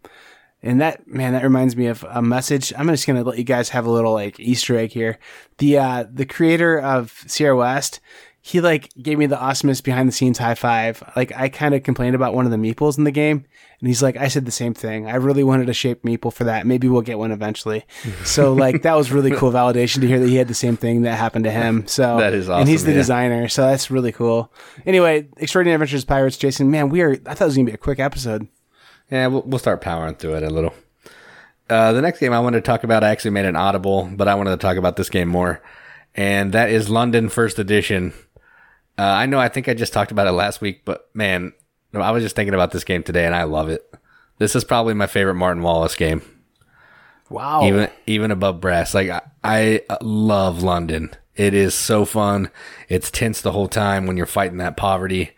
and that man, that reminds me of a message. I'm just gonna let you guys have a little like Easter egg here. The uh, the creator of Sierra West, he like gave me the awesomest behind the scenes high five. Like I kind of complained about one of the meeples in the game, and he's like, I said the same thing. I really wanted a shaped meeple for that. Maybe we'll get one eventually. *laughs* so like that was really cool validation to hear that he had the same thing that happened to him. So *laughs* That is awesome. and he's the yeah. designer. So that's really cool. Anyway, Extraordinary Adventures of Pirates, Jason. Man, we are. I thought it was gonna be a quick episode. Yeah, we'll, we'll start powering through it a little. Uh, the next game I wanted to talk about, I actually made an audible, but I wanted to talk about this game more, and that is London First Edition. Uh, I know, I think I just talked about it last week, but man, no, I was just thinking about this game today, and I love it. This is probably my favorite Martin Wallace game, Wow. even even above Brass. Like I, I love London. It is so fun. It's tense the whole time when you're fighting that poverty.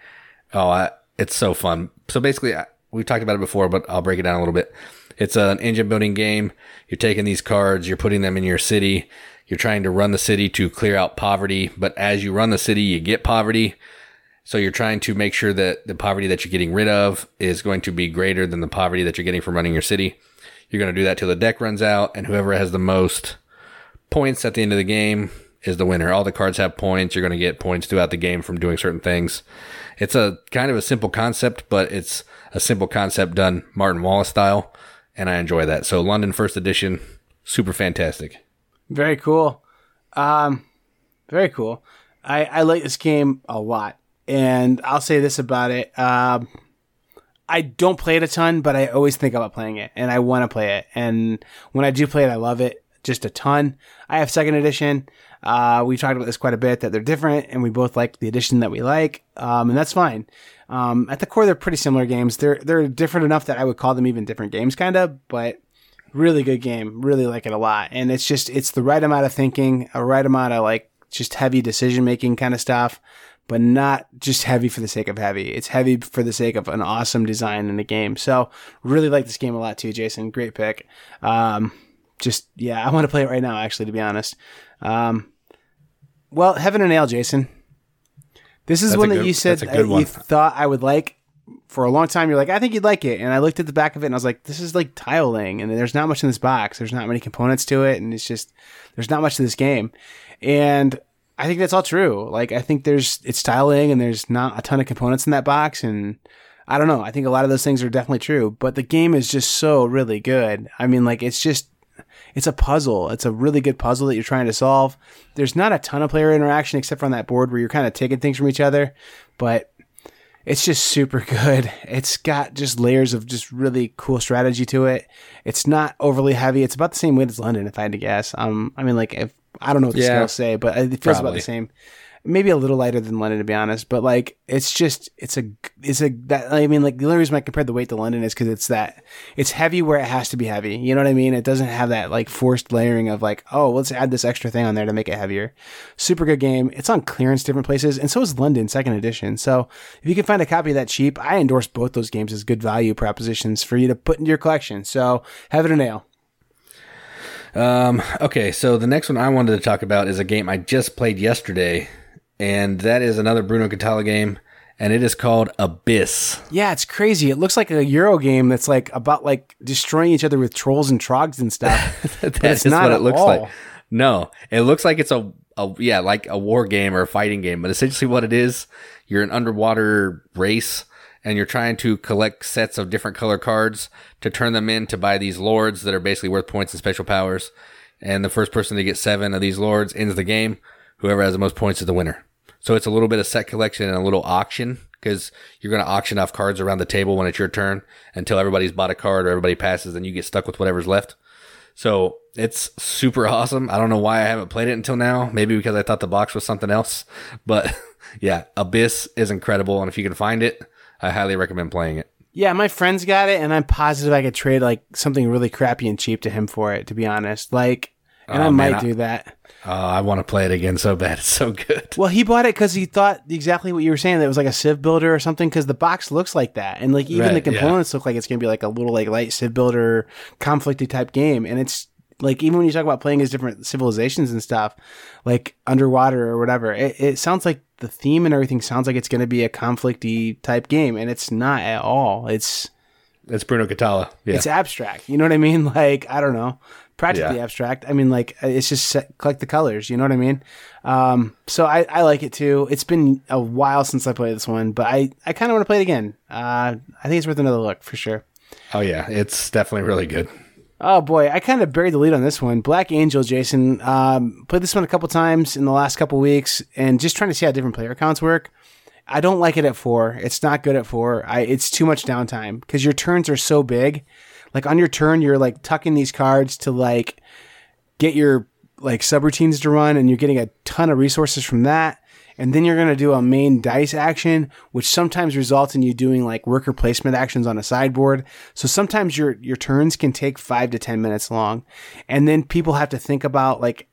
Oh, I, it's so fun. So basically, I, we've talked about it before, but I'll break it down a little bit. It's an engine building game. You're taking these cards, you're putting them in your city. You're trying to run the city to clear out poverty, but as you run the city, you get poverty. So you're trying to make sure that the poverty that you're getting rid of is going to be greater than the poverty that you're getting from running your city. You're going to do that till the deck runs out, and whoever has the most points at the end of the game is the winner. All the cards have points. You're going to get points throughout the game from doing certain things. It's a kind of a simple concept, but it's a simple concept done Martin Wallace style, and I enjoy that. So London First Edition, super fantastic. Very cool. Um, very cool. I, I like this game a lot, and I'll say this about it. Um, I don't play it a ton, but I always think about playing it, and I want to play it. And when I do play it, I love it just a ton. I have second edition. Uh, we talked about this quite a bit that they're different, and we both like the edition that we like, um, and that's fine. Um, at the core, they're pretty similar games. They're they're different enough that I would call them even different games, kind of. But really good game. Really like it a lot, and it's just it's the right amount of thinking, a right amount of like just heavy decision making kind of stuff, but not just heavy for the sake of heavy. It's heavy for the sake of an awesome design in the game. So really like this game a lot too, Jason. Great pick. Um, just yeah, I want to play it right now. Actually, to be honest. Um, well, Heaven and Ale, Jason. This is That's one that good- you said that's a good one. you thought I would like for a long time. You're like, I think you'd like it, and I looked at the back of it and I was like, this is like tiling, and there's not much in this box. There's not many components to it, and it's just there's not much to this game, and I think that's all true. Like, I think there's it's tiling, and there's not a ton of components in that box, and I don't know. I think a lot of those things are definitely true, but the game is just so really good. I mean, like, it's just it's a puzzle. It's a really good puzzle that you're trying to solve. There's not a ton of player interaction except for on that board where you're kind of taking things from each other, but it's just super *laughs* good. It's got just layers of just really cool strategy to it. It's not overly heavy. It's about the same weight as London, if I had to guess. Um, I mean, like if I don't know what the Yeah, scales say, but it feels about the same. Maybe a little lighter than London, to be honest. But like, it's just, it's a, it's a that. I mean, like the only reason I compared the weight to London is because it's that it's heavy where it has to be heavy. You know what I mean? It doesn't have that like forced layering of like, oh, let's add this extra thing on there to make it heavier. Super good game. It's on clearance different places, and so is London Second Edition. So if you can find a copy of that cheap, I endorse both those games as good value propositions for you to put into your collection. So Heaven and Ale. Um, okay, so the next one I wanted to talk about is a game I just played yesterday, and that is another Bruno Cathala game, and it is called Abyss. Yeah, it's crazy. It looks like a Euro game that's like about like destroying each other with trolls and trogs and stuff. *laughs* that's not what it looks all. like. No, it looks like it's a, a yeah, like a war game or a fighting game, but essentially what it is, you're an underwater race and you're trying to collect sets of different color cards to turn them in to buy these lords that are basically worth points and special powers. And the first person to get seven of these lords ends the game. Whoever has the most points is the winner. So it's a little bit of set collection and a little auction because you're going to auction off cards around the table when it's your turn until everybody's bought a card or everybody passes, and you get stuck with whatever's left. So it's super awesome. I don't know why I haven't played it until now. Maybe because I thought the box was something else. *laughs* But *laughs* yeah, Abyss is incredible. And if you can find it, I highly recommend playing it. Yeah, my friend's got it, and I'm positive I could trade like something really crappy and cheap to him for it. To be honest, like, and Oh, I man, might do that. Uh, I want to play it again so bad. *laughs* It's so good. Well, he bought it because he thought exactly what you were saying. That it was like a Civ builder or something. Because the box looks like that, and like even Right, the yeah. components look like it's gonna be like a little like light Civ builder conflicty type game. And it's like even when you talk about playing as different civilizations and stuff, like underwater or whatever, it, it sounds like the theme and everything sounds like it's gonna be a conflicty type game, and it's not at all. It's It's Bruno Cathala. Yeah. it's abstract. You know what I mean? *laughs* Like I don't know, practically Yeah. abstract. I mean, like it's just set, collect the colors. You know what I mean? Um, so I, I like it too. It's been a while since I played this one, but I, I kind of want to play it again. Uh, I think it's worth another look for sure. oh, yeah. It's definitely really good. Oh boy, I kind of buried the lead on this one. Black Angel, Jason. Um, played this one a couple times in the last couple weeks, and just trying to see how different player accounts work. I don't like it at four. It's not good at four. I it's too much downtime because your turns are so big. Like on your turn, you're like tucking these cards to like get your like subroutines to run, and you're getting a ton of resources from that. And then you're going to do a main dice action, which sometimes results in you doing like worker placement actions on a sideboard. So sometimes your, your turns can take five to 10 minutes long. And then people have to think about like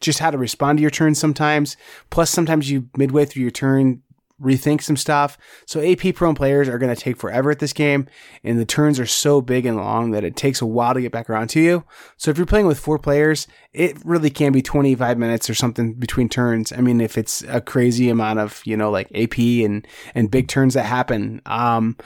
just how to respond to your turn sometimes. Plus, sometimes you midway through your turn rethink some stuff. So AP prone players are going to take forever at this game, and the turns are so big and long that it takes a while to get back around to you. So if you're playing with four players, it really can be 25 minutes or something between turns. I mean, if it's a crazy amount of you know like AP and and big turns that happen. Um,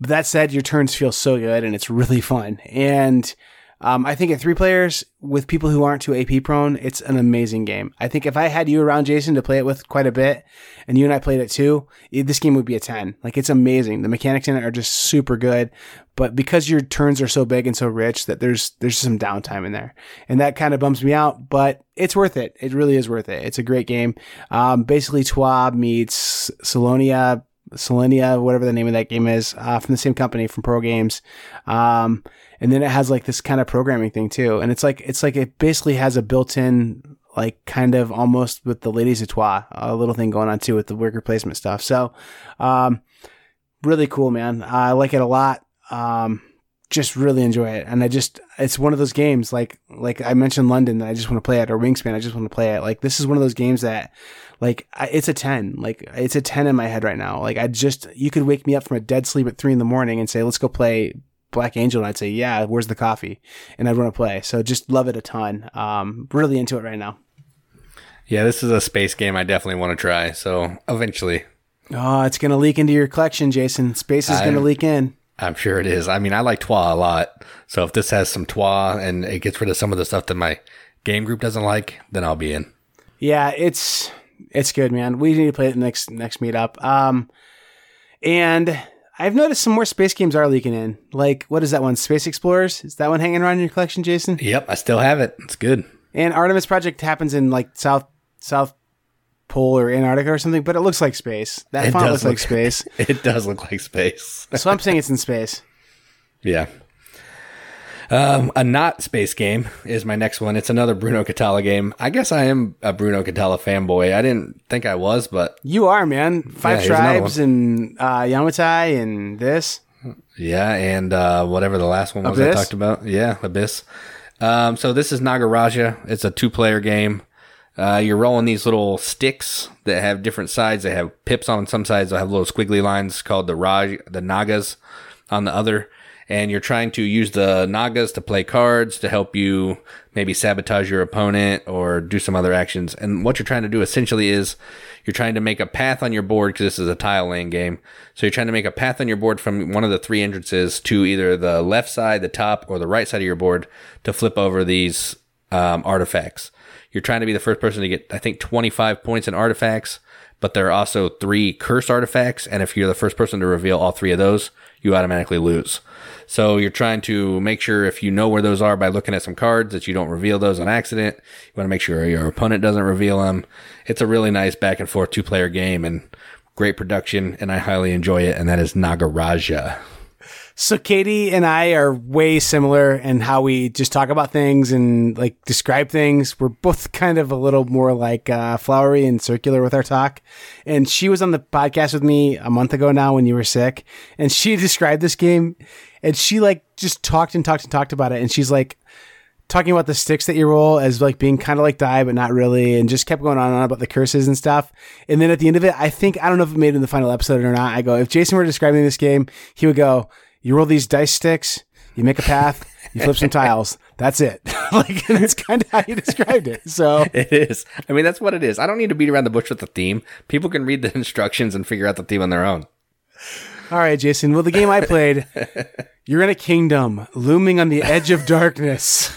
that said, your turns feel so good and it's really fun. And Um, I think at three players with people who aren't too AP prone, it's an amazing game. I think if I had you around Jason to play it with quite a bit, and you and I played it too, it, this game would be a ten. Like it's amazing. The mechanics in it are just super good, but because your turns are so big and so rich, that there's there's some downtime in there, and that kind of bums me out. But it's worth it. It really is worth it. It's a great game. Um, basically, TWAB meets Salonia Selenia, whatever the name of that game is, uh, from the same company from Pro Games. Um, and then it has like this kind of programming thing too. And it's like, it's like it basically has a built in, like kind of almost with the Ladies of Troyes, a little thing going on too with the worker placement stuff. So, um, really cool, man. I like it a lot. Um, just really enjoy it. And I just, it's one of those games like, like I mentioned London that I just want to play it or Wingspan. I just want to play it. Like this is one of those games that like I, it's a 10, like it's a 10 in my head right now. Like I just, you could wake me up from a dead sleep at three in the morning and say, let's go play Black Angel. And I'd say, yeah, where's the coffee? And I'd want to play. So just love it a ton. Um, really into it right now. Yeah, this is a space game I definitely want to try. So eventually. Oh, it's going to leak into your collection, Jason. Space is going to leak in. I'm sure it is. I mean, I like Troyes a lot. So if this has some Troyes and it gets rid of some of the stuff that my game group doesn't like, then I'll be in. Yeah, it's it's good, man. We need to play it next next meetup. Um, and I've noticed some more space games are leaking in. Like, what is that one? Space Explorers? Is that one hanging around in your collection, Jason? Yep, I still have it. It's good. And Artemis Project happens in like South South Pole or Antarctica or something, but it looks like space. That It font looks like *laughs* space. It does look like space. so I'm saying it's in space. *laughs* Yeah. Um, a not space game is my next one. It's another Bruno Cathala game. I guess I am a Bruno Cathala fanboy. I didn't think I was, but You are, man. Five Yeah, tribes and uh, Yamatai and this. yeah, and uh, whatever the last one was I talked about. Yeah, Abyss. Um, so this is Nagaraja. It's a two-player game. Uh, you're rolling these little sticks that have different sides. They have pips on some sides. They have little squiggly lines called the Raj, the Nagas on the other. And you're trying to use the Nagas to play cards to help you maybe sabotage your opponent or do some other actions. And what you're trying to do essentially is you're trying to make a path on your board because this is a tile laying game. So you're trying to make a path on your board from one of the three entrances to either the left side, the top, or the right side of your board to flip over these um, artifacts. You're trying to be the first person to get, I think, 25 points in artifacts, but there are also three curse artifacts. And if you're the first person to reveal all three of those, you automatically lose. So you're trying to make sure if you know where those are by looking at some cards that you don't reveal those on accident. You want to make sure your opponent doesn't reveal them. It's a really nice back and forth two player game and great production, and I highly enjoy it. And that is Nagaraja. So Katie and I are way similar in how we just talk about things and like describe things. We're both kind of a little more like uh, flowery and circular with our talk. And she was on the podcast with me a month ago now when you were sick, and she *laughs* described this game, and she like just talked and talked and talked about it, and she's like talking about the sticks that you roll as like being kind of like die, but not really, and just kept going on and on about the curses and stuff. And then at the end of it, I think I don't know if it made it in the final episode or not. I go, if Jason were describing this game, he would go, "You roll these dice sticks, you make a path, you flip some tiles. That's it." *laughs* like that's kind of how you described it. So *laughs* It is. I mean, that's what it is. I don't need to beat around the bush with the theme. People can read the *laughs* instructions and figure out the theme on their own. All right, Jason. Well, the game I played, you're in a kingdom looming on the edge of darkness.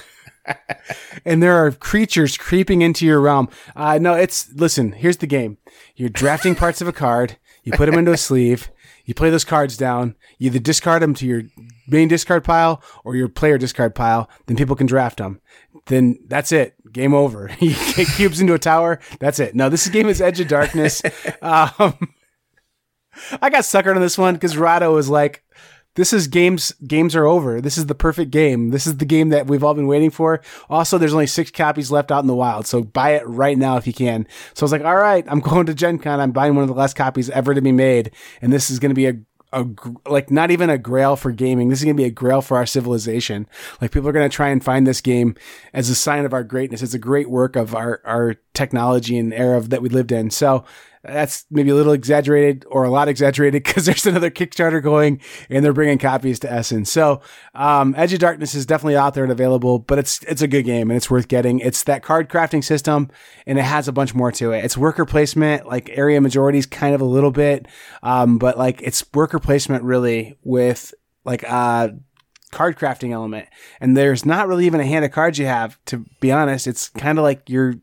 and there are creatures creeping into your realm. Uh, no, it's, listen, here's the game. You're drafting parts of a card, you put them into a sleeve, you play those cards down, you either discard them to your main discard pile or your player discard pile, then people can draft them. Then that's it. Game over. *laughs* you get cubes into a tower. That's it. No, this game is Edge of Darkness. *laughs* Um, I got suckered on this one because Rahdo was like, "This is games. Games are over. This is the perfect game. This is the game that we've all been waiting for." Also, there's only six copies left out in the wild, so buy it right now if you can. So I was like, "All right, I'm *laughs* going to Gen Con. I'm buying one of the last copies ever to be made, and this is going to be a." A, like not even a grail for gaming. This is going to be a grail for our civilization. Like people are going to try and find this game as a sign of our greatness. It's a great work of our, our technology and era that we lived in. So that's maybe a little exaggerated or a lot exaggerated *laughs* because there's another Kickstarter going and they're bringing copies to Essen. So, um, Edge of Darkness is definitely out there and available, but it's, it's a good game and it's worth getting. It's that card crafting system and it has a bunch more to it. It's worker placement, like area majorities kind of a little bit. Um, but like it's worker placement really with like, uh, card crafting element, and there's not really even a hand of cards you have. To be honest, it's kind of like you're.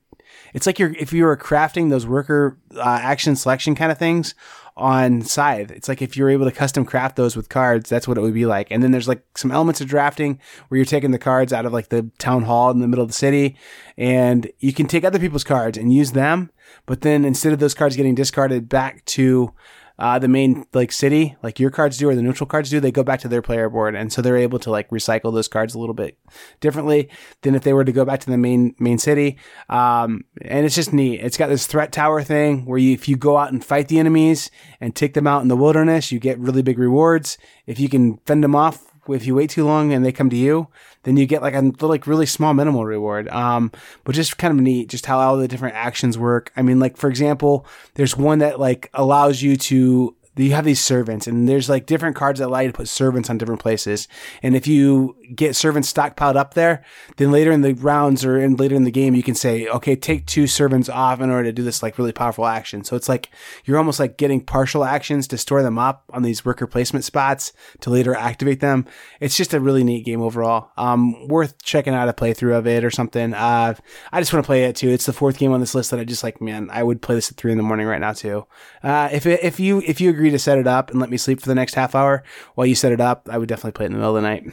It's like you're if you were crafting those worker uh, action selection kind of things on Scythe. It's like if you're able to custom craft those with cards, that's what it would be like. And then there's like some elements of drafting where you're taking the cards out of like the town hall in the middle of the city and you can take other people's cards and use them. But then instead of those cards getting discarded back to uh, the main like city, like your cards do or the neutral cards do, they go back to their player board, and so they're able to like recycle those cards a little bit differently than if they were to go back to the main main city. Um, and it's just neat. It's got this threat tower thing where you, if you go out and fight the enemies and take them out in the wilderness, you get really big rewards. If you can fend them off if you wait too long and they come to you, then you get like a like really small minimal reward. Um, but just kind of neat, just how all the different actions work. I mean, like for example, there's one that like allows you to you have these servants and there's like different cards that allow you to put servants on different places. And if you get servants stockpiled up there, then later in the rounds or in later in the game, you can say, okay, take two servants off in order to do this like really powerful action. So it's like you're almost like getting partial actions to store them up on these worker placement spots to later activate them. It's just a really neat game overall. Um, worth checking out a playthrough of it or something. Uh, I just want to play it too. It's the fourth game on this list that I just like, man, I would play this at three in the morning right now too. Uh, if, it, if you, if you agree to set it up and let me sleep for the next half hour while you set it up, I would definitely play it in the middle of the night.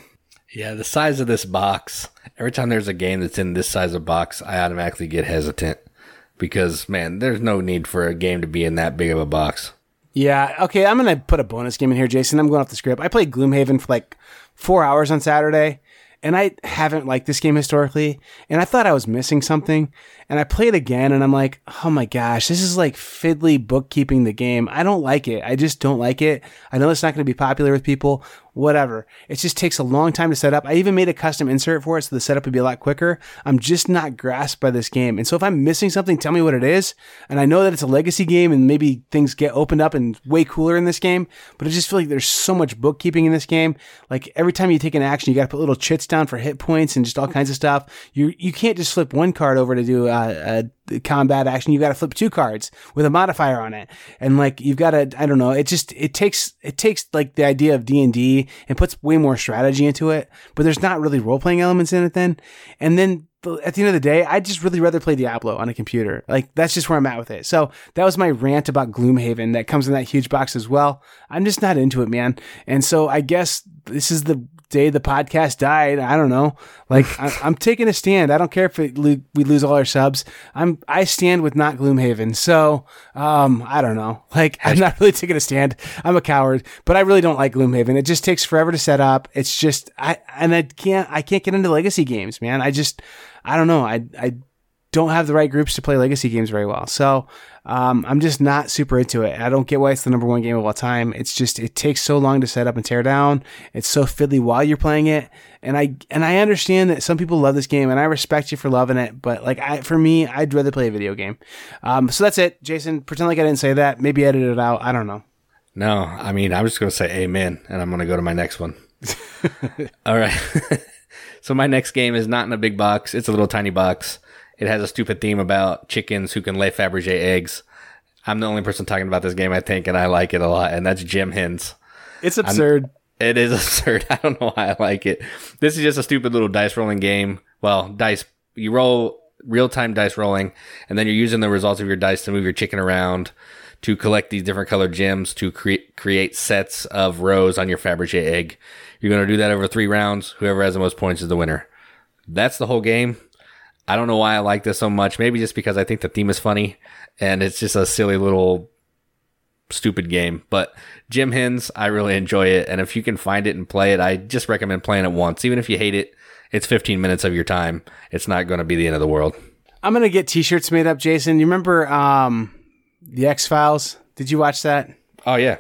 Yeah, the size of this box. Every time there's a game that's in this size of box, I automatically get hesitant because man, there's no need for a game to be in that big of a box. Yeah, okay, I'm gonna put a bonus game in here, Jason. I'm going off the script. I played Gloomhaven for like four hours on Saturday, and I haven't liked this game historically, and I thought I was missing something. And I play it again and I'm like, oh my gosh, this is like fiddly bookkeeping the game. I don't like it. I just don't like it. I know it's not going to be popular with people whatever. It just takes a long time to set up. I even made a custom insert for it so the setup would be a lot quicker. I'm just not grasped by this game. And so if I'm missing something, tell me what it is. And I know that it's a legacy game and maybe things get opened up and way cooler in this game, but I just feel like there's so much bookkeeping in this game. Like every time you take an action, you got to put little chits down for hit points and just all kinds of stuff. You you can't just flip one card over to do uh, a combat action, you've got to flip two cards with a modifier on it, and like you've got to, I don't know, it just it takes it takes like the idea of D and D and puts way more strategy into it, but there's not really role playing elements in it then, and then at the end of the day, I'd just really rather play Diablo on a computer. Like that's just where I'm at with it. So that was my rant about Gloomhaven that comes in that huge box as well. I'm just not into it, man. And so I guess this is the day the podcast died. I don't know. Like I, *laughs* am taking a stand. I don't care if it, we lose all our subs. I'm I stand with not Gloomhaven. So um, I don't know. *laughs* Like I'm not really taking a stand. I'm a coward, but I really don't like Gloomhaven. It just takes forever to set up. It's just I and I can't I can't get into legacy games, man. I just I don't know. I I don't have the right groups to play legacy games very well. So um, I'm just not super into it. I don't get why it's the number one game of all time. It's just it takes so long to set up and tear down. It's so fiddly while you're playing it, and I and I understand that some people love this game, and I respect you for loving it. But like I, for me, I'd rather play a video game. Um, so that's it, Jason. Pretend like I didn't say that. Maybe edit it out. I don't know. No, I mean I'm just gonna say amen, and I'm gonna go to my next one. *laughs* all right. *laughs* so my next game is not in a big box. It's a little tiny box. It has a stupid theme about chickens who can lay Fabergé eggs. I'm the only person talking about this game, I think, and I like it a lot, and that's Gem Hens. It's absurd. I'm, it is *laughs* absurd. I don't know why I like it. This is just a stupid little dice rolling game. Well, dice, you roll real time dice rolling, and then you're using the results of your dice to move your chicken around to collect these different colored gems to create create sets of rows on your Fabergé egg. You're going to do that over three rounds. Whoever has the most points is the winner. That's the whole game. I don't know why I like this so much. Maybe just because I think the theme is funny and it's just a silly little stupid game. But Gem Hens, I really enjoy it. And if you can find it and play it, I just recommend playing it once. Even if you hate it, it's 15 minutes of your time. It's not going to be the end of the world. I'm going to get t shirts made up, Jason. You remember um, The X Files? Did you watch that? Oh, yeah.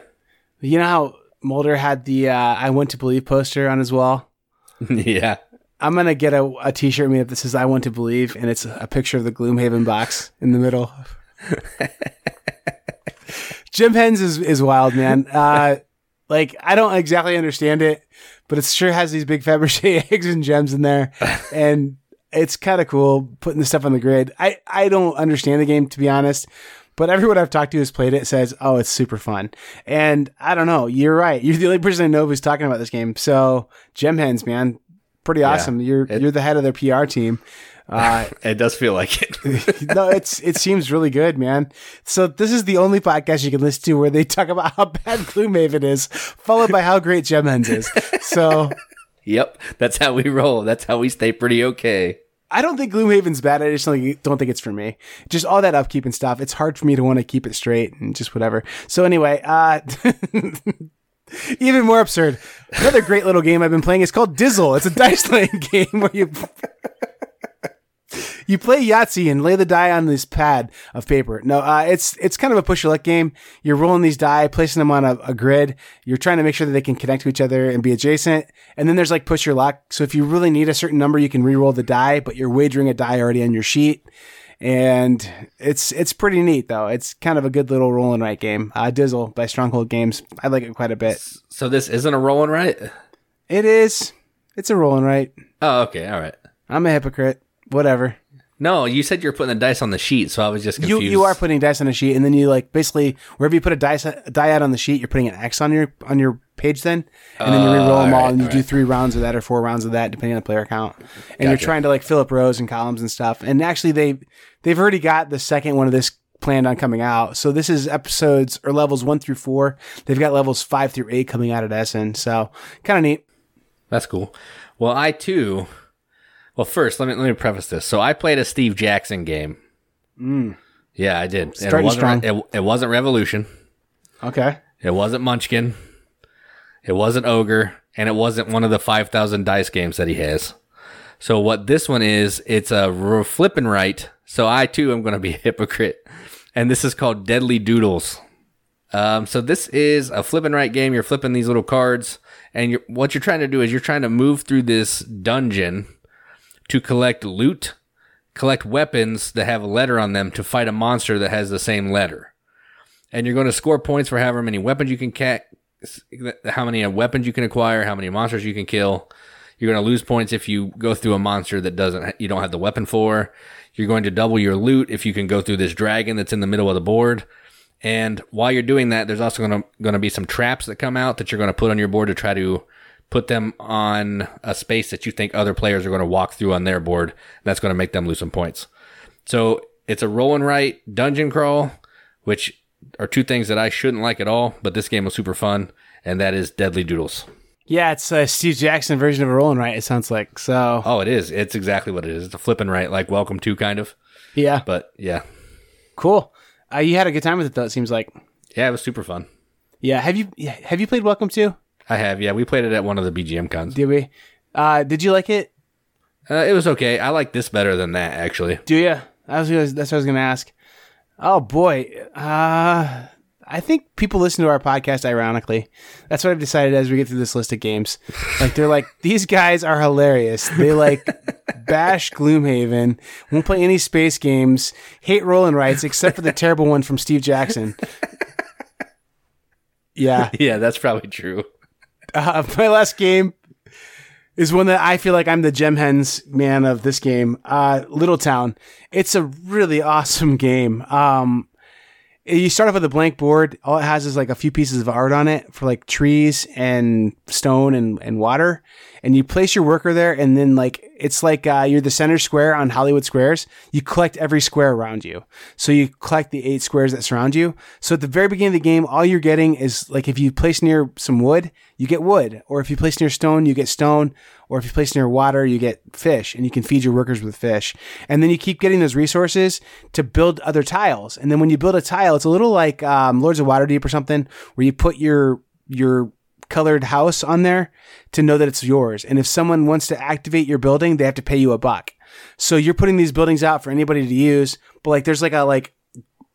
You know how Mulder had the uh, I Want to Believe poster on his wall? *laughs* yeah. I'm gonna get a, a T-shirt made up that says "I want to believe" and it's a picture of the Gloomhaven box in the middle. *laughs* Gem Hens is is wild, man. Uh, like I don't exactly understand it, but it sure has these big Fabergé *laughs* eggs and gems in there, and it's kind of cool putting the stuff on the grid. I I don't understand the game to be honest, but everyone I've talked to who's played it says, "Oh, it's super fun." And I don't know. You're right. You're the only person I know who's talking about this game. So, Gem Hens, man, pretty awesome. You're It- you're the head of their PR team. Uh, *laughs* It does feel like it. *laughs* no, it's it seems really good, man. So this is the only podcast you can listen to where they talk about how bad Blue Gloomhaven is, followed by how great Gem Hens is. So *laughs* yep, that's how we roll. That's how we stay pretty okay. I don't think Gloomhaven's bad. I just don't, don't think it's for me. Just all that upkeep and stuff. It's hard for me to want to keep it straight and just whatever. So anyway, uh, *laughs* even more absurd. Another great little game I've been playing is called Dizzle. It's a *laughs* dice laying game where you *laughs* you play Yahtzee and lay the die on this pad of paper. No, uh, it's it's kind of a push your luck game. You're rolling these die, placing them on a, a grid. You're trying to make sure that they can connect to each other and be adjacent. And then there's like push your luck. So if you really need a certain number, you can re-roll the die, but you're wagering a die already on your sheet. And it's it's pretty neat though. It's kind of a good little roll and write game. Uh, Dizzle by Stronghold Games. I like it quite a bit. So this isn't a rolling right? It is. It's a roll and write. Oh, okay, all right. I'm a hypocrite. Whatever. No, you said you're putting the dice on the sheet, so I was just confused. you you are putting dice on a sheet, and then you like basically wherever you put a dice a die out on the sheet, you're putting an X on your on your page then, and then you re-roll oh, them all, alright, and you do three rounds of that or four rounds of that depending on the player count, and you're Gotcha. trying to like fill up rows and columns and stuff. And actually, they they've already got the second one of this planned on coming out. So this is episodes or levels one through four. They've got levels five through eight coming out at Essen. So kind of neat. That's cool. Well, I too. Well, first let me let me preface this. So I played a Steve Jackson game. Yeah, I did. And it wasn't strong. It, it wasn't Revolution. Okay. It wasn't Munchkin. It wasn't Ogre, and it wasn't one of the five thousand dice games that he has. So what this one is, it's a flip and write. So I too am going to be *laughs* a hypocrite, and this is called Deadly Doodles. Um, so this is a flip and write game. You're flipping these little cards, and you're, what you're trying to do is you're trying to move through this dungeon to collect loot, collect weapons that have a letter on them to fight a monster that has the same letter. And you're going to score points for however many weapons you can ca- how many weapons you can acquire, how many monsters you can kill. You're going to lose points if you go through a monster that doesn't you don't have the weapon for. You're going to double your loot if you can go through this dragon that's in the middle of the board. And while you're doing that, there's also going to going to be some traps that come out that you're going to put on your board to try to put them on a space that you think other players are going to walk through on their board. That's going to make them lose some points. So it's a roll and write dungeon crawl, which are two things that I shouldn't like at all, but this game was super fun, and that is Deadly Doodles. Yeah, it's a Steve Jackson version of a roll and write. It sounds like so. Oh, it is. It's exactly what it is. It's a flip and write, like Welcome to kind of. Yeah, But yeah, cool. Uh, you had a good time with it though. It seems like. yeah, it was super fun. Yeah. Have you have you played Welcome to? I have. Yeah, we played it at one of the BGM cons. Did we? Uh, did you like it? Uh, it was okay. I like this better than that, actually. Do you? I was gonna, that's what I was gonna ask. Oh boy. Uh, I think people listen to our podcast ironically. That's what I've decided as we get through this list of games. Like they're like, *laughs* these guys are hilarious. They like *laughs* bash Gloomhaven, won't play any space games, hate roll and rights, except for the terrible one from Steve Jackson. *laughs* Yeah. Yeah, that's probably true. Uh, *laughs* my last game is one that I feel like I'm the gem hens man of this game. Uh, Little Town. It's a really awesome *laughs* game. Um, you start off with a blank board. All it has is like a few pieces of art on it for like trees and stone and, and water. And you place your worker there, and then like it's like uh, you're the center square on Hollywood Squares. You collect every square around you. So you collect the eight squares that surround you. So at the very beginning of the game, all you're getting is like if you place near some wood, you get wood, or if you place near stone, you get stone, or if you place near water, you get fish, and you can feed your workers with fish. And then you keep getting those resources to build other tiles. And then when you build a tile, it's a little like um, Lords of Waterdeep or something, where you put your your colored house on there to know that it's yours. And if someone wants to activate your building, they have to pay you a buck. So you're putting these buildings out for anybody to use, but like there's like a like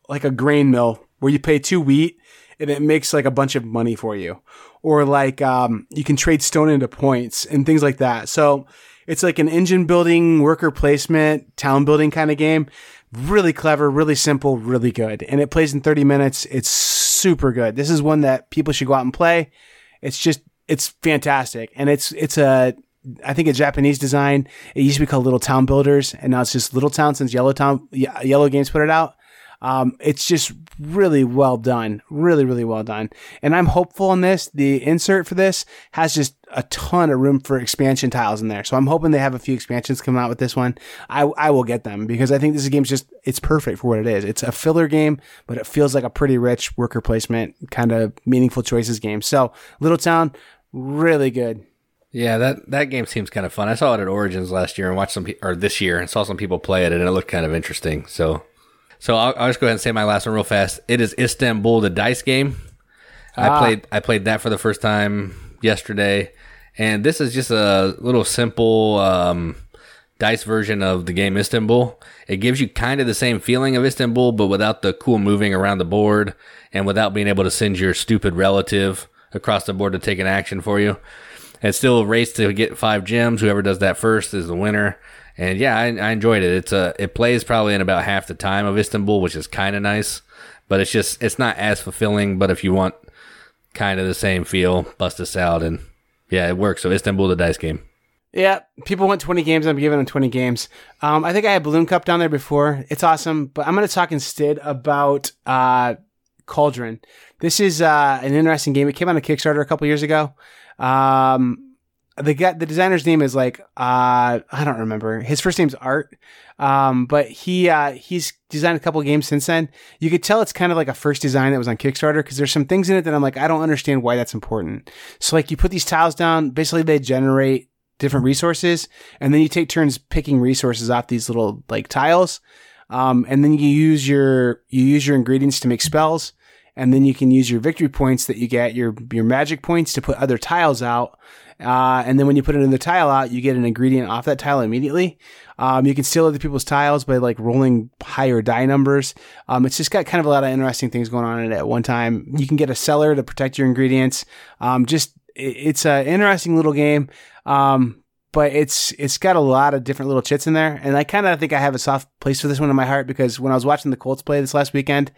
like a grain mill where you pay two wheat and it makes like a bunch of money for you. Or like um, you can trade stone into points and things like that. So it's like an engine building, worker placement, town building kind of game. Really clever, really simple, really good. And it plays in 30 minutes. It's super good. This is one that people should go out and play. It's just it's fantastic. And it's it's a I think a Japanese design. It used to be called Little Town Builders, and now it's just Little Town since Yellow Town Iello Games put it out. Um, it's just really well done, really, really well done. And I'm hopeful on this. The insert for this has just a ton of room for expansion tiles in there. So I'm hoping they have a few expansions coming out with this one. I, I will get them because I think this game's just, it's perfect for what it is. It's a filler game, but it feels like a pretty rich worker placement kind of meaningful choices game. So Little Town, really good. Yeah, that that game seems kind of fun. I saw it at Origins last year and watched some, or this year, and saw some people play it, and it looked kind of interesting. So, so I'll, I'll just go ahead and say my last one real fast. It is Istanbul, the dice game. I Ah. played I played that for the first time yesterday, and this is just a little simple um, dice version of the game Istanbul. It gives you kind of the same feeling of Istanbul, but without the cool moving around the board and without being able to send your stupid relative across the board to take an action for you. It's still a race to get five gems. Whoever does that first is the winner. And yeah, I, I enjoyed it. It's a it plays probably in about half the time of Istanbul, which is kind of nice. But it's just it's not as fulfilling. But if you want kind of the same feel, bust this out and yeah, it works. So Istanbul, the dice game. Yeah, people want 20 games. I'm giving them 20 games. Um, I think I had Balloon Cup down there before. It's awesome, but I'm going to talk instead about uh, Cauldron. This is uh, an interesting game. It came out on Kickstarter a couple years ago. Um, the guy, the designer's name is like uh, I don't remember. His first name's Art, um, but he uh, he's designed a couple games since then. You could tell it's kind of like a first design that was on Kickstarter because there's some things in it that I'm like I don't understand why that's important. So like you put these tiles down, basically they generate different resources, and then you take turns picking resources off these little like tiles, um, and then you use your you use your ingredients to make spells, and then you can use your victory points that you get your your magic points to put other tiles out. Uh, and then when you put it in the tile out, you get an ingredient off that tile immediately. Um, you can steal other people's tiles by like rolling higher die numbers. Um, it's just got kind of a lot of interesting things going on in it at one time. You can get a cellar to protect your ingredients. Um, just it's an interesting little game. Um, but it's it's got a lot of different little chits in there, and I kind of think I have a soft place for this one in my heart because when I was watching the Colts play this last weekend,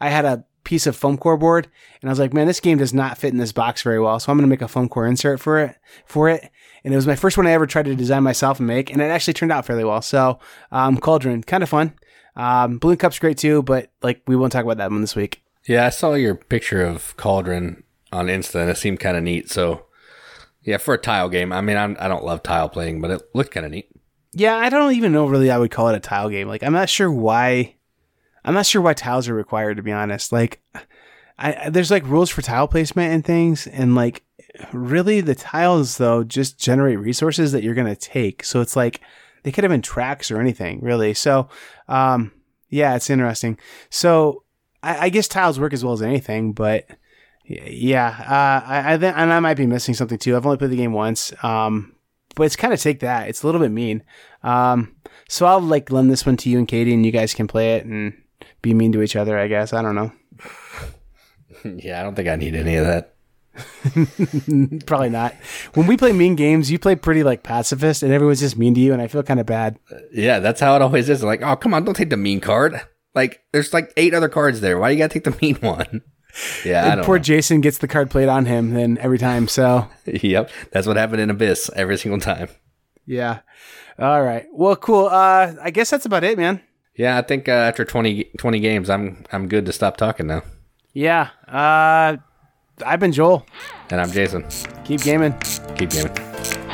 I had a piece of foam core board, and I was like, man, this game does not fit in this box very well, so I'm gonna make a foam core insert for it for it. And it was my first one I ever tried to design myself and make, and it actually turned out fairly well. So, um, Cauldron, kind of fun. Um, Balloon Cup's great too, but like we won't talk about that one this week. Yeah, I saw your picture of Cauldron on Insta, and it seemed kind of neat. So yeah, for a tile game, I mean, I'm, I don't love tile playing, but it looked kind of neat. Yeah, I don't even know really I would call it a tile game. Like I'm not sure why I'm not sure why tiles are required to be honest. Like I there's like rules for tile placement and things and like really the tiles though just generate resources that you're to take. So it's like they could have been tracks or anything, really. So um yeah, it's interesting. So I, I guess tiles work as well as anything, but yeah, uh, I, I think, and I might be missing something too. I've only played the game once, um, but it's kind of take that. It's a little bit mean. Um, so I'll like lend this one to you and Katie, and you guys can play it and be mean to each other. I guess I don't know. *laughs* yeah, I don't think I need any of that. *laughs* Probably not. When we play mean games, you play pretty like pacifist, and everyone's just mean to you, and I feel kind of bad. Yeah, that's how it always is. Like, oh, come on, don't take the mean card. Like, there's like eight other cards there. Why you gotta take the *laughs* mean one? Yeah, I don't Poor know. Jason gets the card played on him then every time. So yep, that's what happened in Abyss every single time. yeah. All right. Well, cool. Uh, I guess that's about it, man. Yeah, I think uh, after 20, 20 games, I'm I'm good to stop talking now. Yeah. Uh, I've been Joel. And I'm Jason. Keep gaming. Keep gaming.